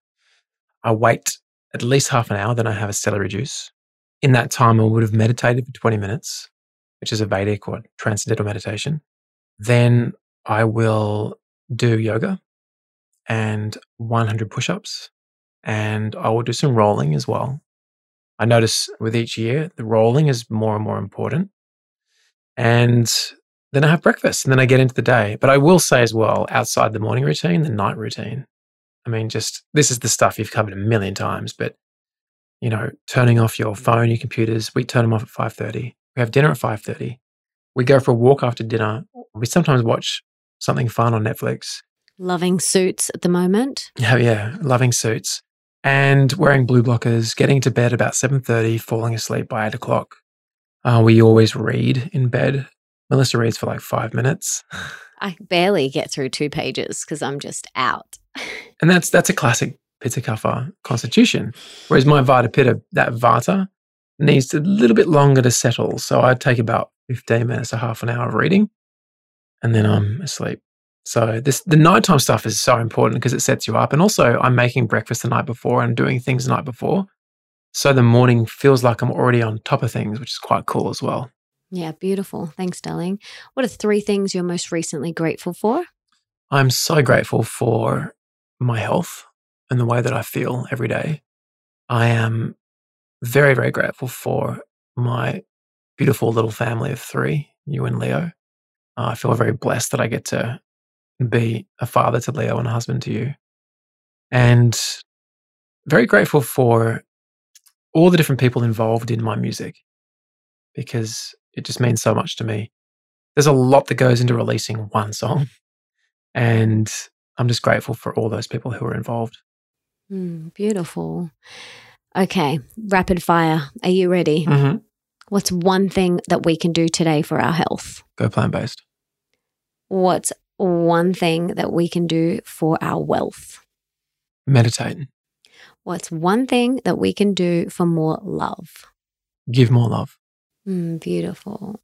I wait at least half an hour, then I have a celery juice. In that time, I would have meditated for 20 minutes, which is a Vedic or transcendental meditation. Then I will do yoga and 100 push ups, and I will do some rolling as well. I notice with each year, the rolling is more and more important. And then I have breakfast and then I get into the day. But I will say as well, outside the morning routine, the night routine. I mean, just this is the stuff you've covered a million times, but you know, turning off your phone, your computers, we turn them off at 5.30. We have dinner at 5.30. We go for a walk after dinner. We sometimes watch something fun on Netflix. Loving suits at the moment. Yeah, yeah, loving suits and wearing blue blockers, getting to bed about 7.30, falling asleep by 8 o'clock. Uh, we always read in bed. Melissa reads for like five minutes. I barely get through two pages because I'm just out. And that's that's a classic Pitta Kapha constitution. Whereas my Vata Pitta, that Vata, needs a little bit longer to settle. So I take about 15 minutes to half an hour of reading and then I'm asleep. So this the nighttime stuff is so important because it sets you up. And also I'm making breakfast the night before and doing things the night before. So the morning feels like I'm already on top of things, which is quite cool as well. Yeah, beautiful. Thanks, darling. What are three things you're most recently grateful for? I'm so grateful for my health and the way that I feel every day. I am very, very grateful for my beautiful little family of three, you and Leo. Uh, I feel very blessed that I get to be a father to Leo and a husband to you. And very grateful for all the different people involved in my music because it just means so much to me. There's a lot that goes into releasing one song. And I'm just grateful for all those people who are involved. Mm, beautiful. Okay, rapid fire. Are you ready? Mm-hmm. What's one thing that we can do today for our health? Go plant based. What's one thing that we can do for our wealth? Meditate. What's one thing that we can do for more love? Give more love. Mm, beautiful.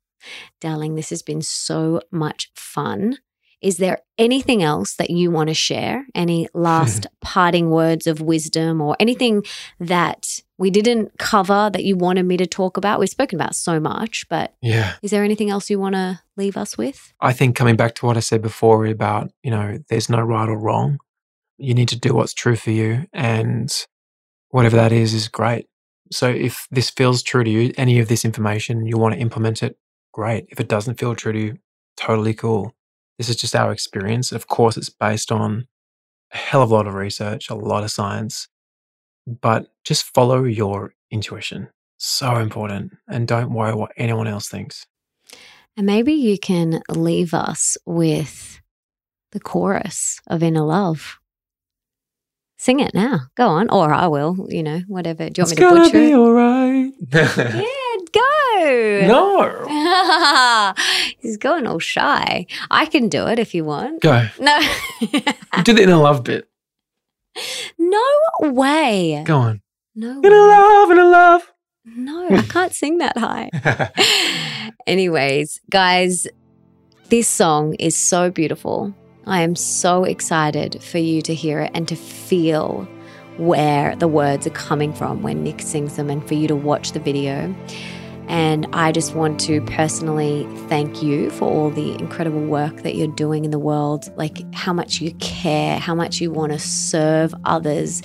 Darling, this has been so much fun. Is there anything else that you want to share? Any last parting words of wisdom or anything that we didn't cover that you wanted me to talk about? We've spoken about so much, but Yeah. is there anything else you want to leave us with? I think coming back to what I said before about, you know, there's no right or wrong. You need to do what's true for you. And whatever that is, is great. So if this feels true to you, any of this information, you want to implement it, great. If it doesn't feel true to you, totally cool. This is just our experience. Of course, it's based on a hell of a lot of research, a lot of science, but just follow your intuition. So important. And don't worry what anyone else thinks. And maybe you can leave us with the chorus of Inner Love. Sing it now. Go on. Or I will, you know, whatever. Do you want me to butcher it? all right. Yeah, go. no. He's going all shy. I can do it if you want. Go. No. Do the inner love bit. No way. Go on. No way. love, inner love. No, I can't sing that high. Anyways, guys, this song is so beautiful. I am so excited for you to hear it and to feel where the words are coming from when Nick sings them and for you to watch the video. And I just want to personally thank you for all the incredible work that you're doing in the world. Like how much you care, how much you want to serve others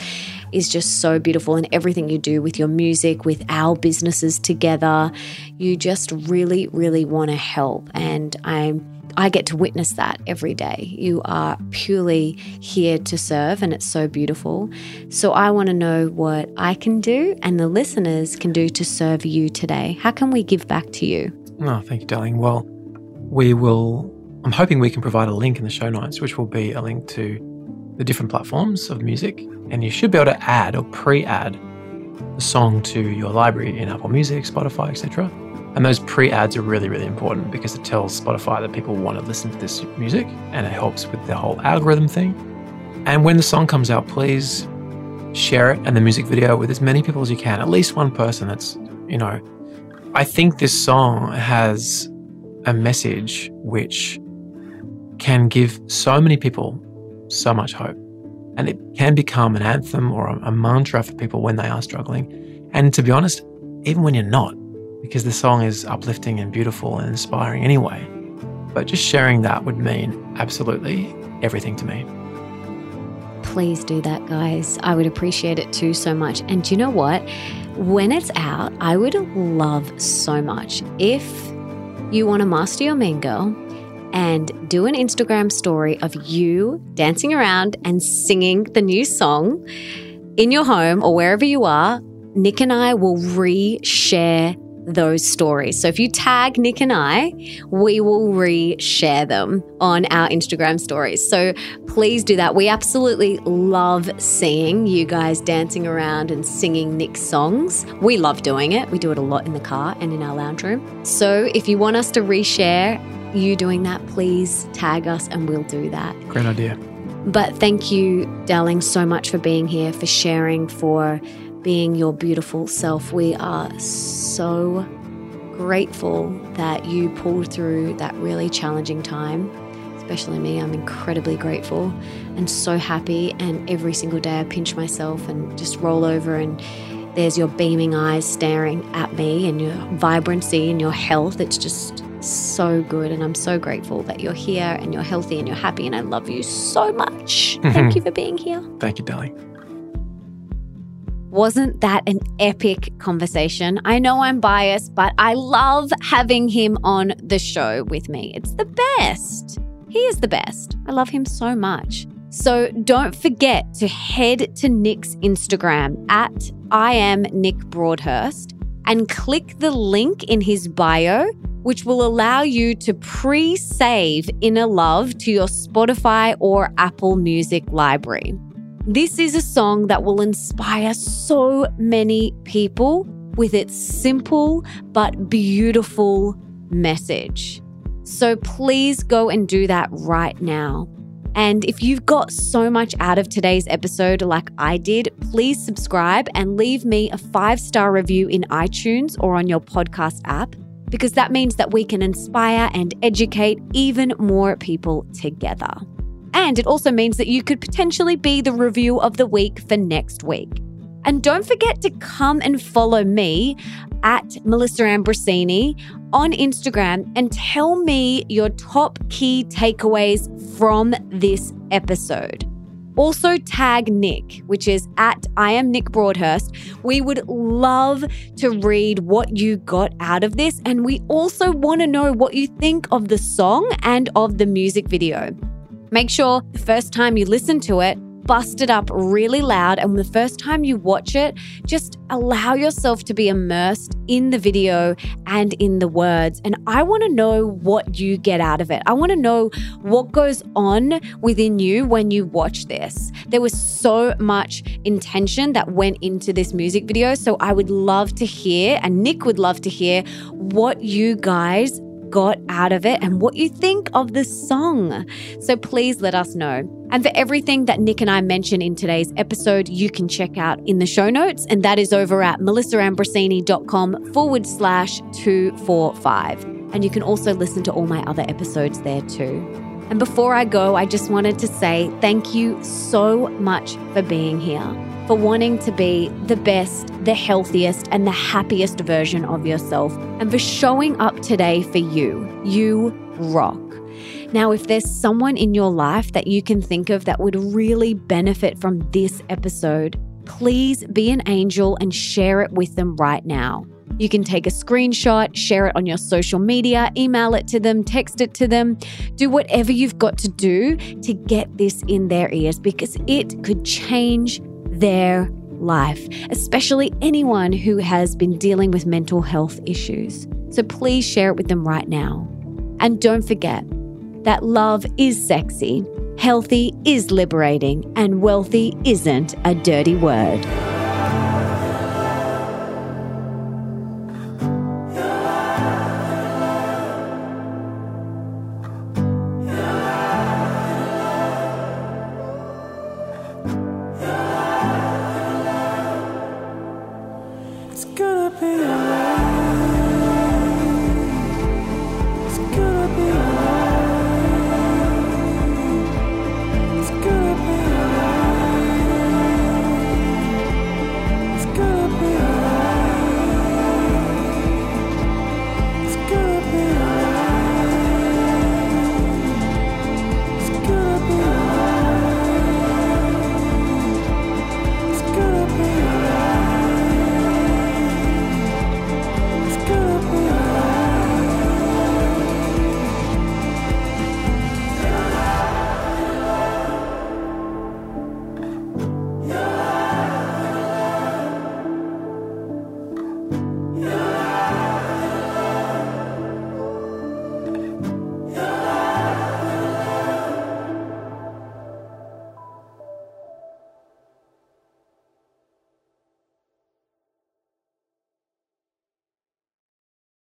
is just so beautiful. And everything you do with your music, with our businesses together, you just really, really want to help. And I'm I get to witness that every day. You are purely here to serve, and it's so beautiful. So, I want to know what I can do and the listeners can do to serve you today. How can we give back to you? Oh, thank you, darling. Well, we will. I'm hoping we can provide a link in the show notes, which will be a link to the different platforms of music. And you should be able to add or pre add the song to your library in Apple Music, Spotify, etc. And those pre ads are really, really important because it tells Spotify that people want to listen to this music and it helps with the whole algorithm thing. And when the song comes out, please share it and the music video with as many people as you can, at least one person that's, you know, I think this song has a message which can give so many people so much hope. And it can become an anthem or a, a mantra for people when they are struggling. And to be honest, even when you're not, because the song is uplifting and beautiful and inspiring anyway. But just sharing that would mean absolutely everything to me. Please do that, guys. I would appreciate it too so much. And you know what? When it's out, I would love so much if you want to master your mean girl and do an Instagram story of you dancing around and singing the new song in your home or wherever you are. Nick and I will re-share those stories. So if you tag Nick and I, we will re-share them on our Instagram stories. So please do that. We absolutely love seeing you guys dancing around and singing Nick's songs. We love doing it. We do it a lot in the car and in our lounge room. So if you want us to re-share you doing that, please tag us and we'll do that. Great idea. But thank you, darling, so much for being here, for sharing, for being your beautiful self. We are so grateful that you pulled through that really challenging time. Especially me, I'm incredibly grateful and so happy. And every single day I pinch myself and just roll over, and there's your beaming eyes staring at me and your vibrancy and your health. It's just so good. And I'm so grateful that you're here and you're healthy and you're happy. And I love you so much. Mm-hmm. Thank you for being here. Thank you, darling. Wasn't that an epic conversation? I know I'm biased, but I love having him on the show with me. It's the best. He is the best. I love him so much. So don't forget to head to Nick's Instagram at I am Nick Broadhurst and click the link in his bio, which will allow you to pre save Inner Love to your Spotify or Apple Music library. This is a song that will inspire so many people with its simple but beautiful message. So please go and do that right now. And if you've got so much out of today's episode like I did, please subscribe and leave me a five star review in iTunes or on your podcast app, because that means that we can inspire and educate even more people together. And it also means that you could potentially be the review of the week for next week. And don't forget to come and follow me at Melissa Ambrosini on Instagram and tell me your top key takeaways from this episode. Also, tag Nick, which is at I am Nick Broadhurst. We would love to read what you got out of this. And we also want to know what you think of the song and of the music video. Make sure the first time you listen to it, bust it up really loud. And the first time you watch it, just allow yourself to be immersed in the video and in the words. And I want to know what you get out of it. I want to know what goes on within you when you watch this. There was so much intention that went into this music video. So I would love to hear, and Nick would love to hear, what you guys got out of it and what you think of the song. So please let us know. And for everything that Nick and I mention in today's episode, you can check out in the show notes, and that is over at melissaambrosini.com forward slash 245. And you can also listen to all my other episodes there too. And before I go, I just wanted to say thank you so much for being here for wanting to be the best, the healthiest, and the happiest version of yourself, and for showing up today for you. You rock. Now, if there's someone in your life that you can think of that would really benefit from this episode, please be an angel and share it with them right now. You can take a screenshot, share it on your social media, email it to them, text it to them. Do whatever you've got to do to get this in their ears because it could change their life, especially anyone who has been dealing with mental health issues. So please share it with them right now. And don't forget that love is sexy, healthy is liberating, and wealthy isn't a dirty word.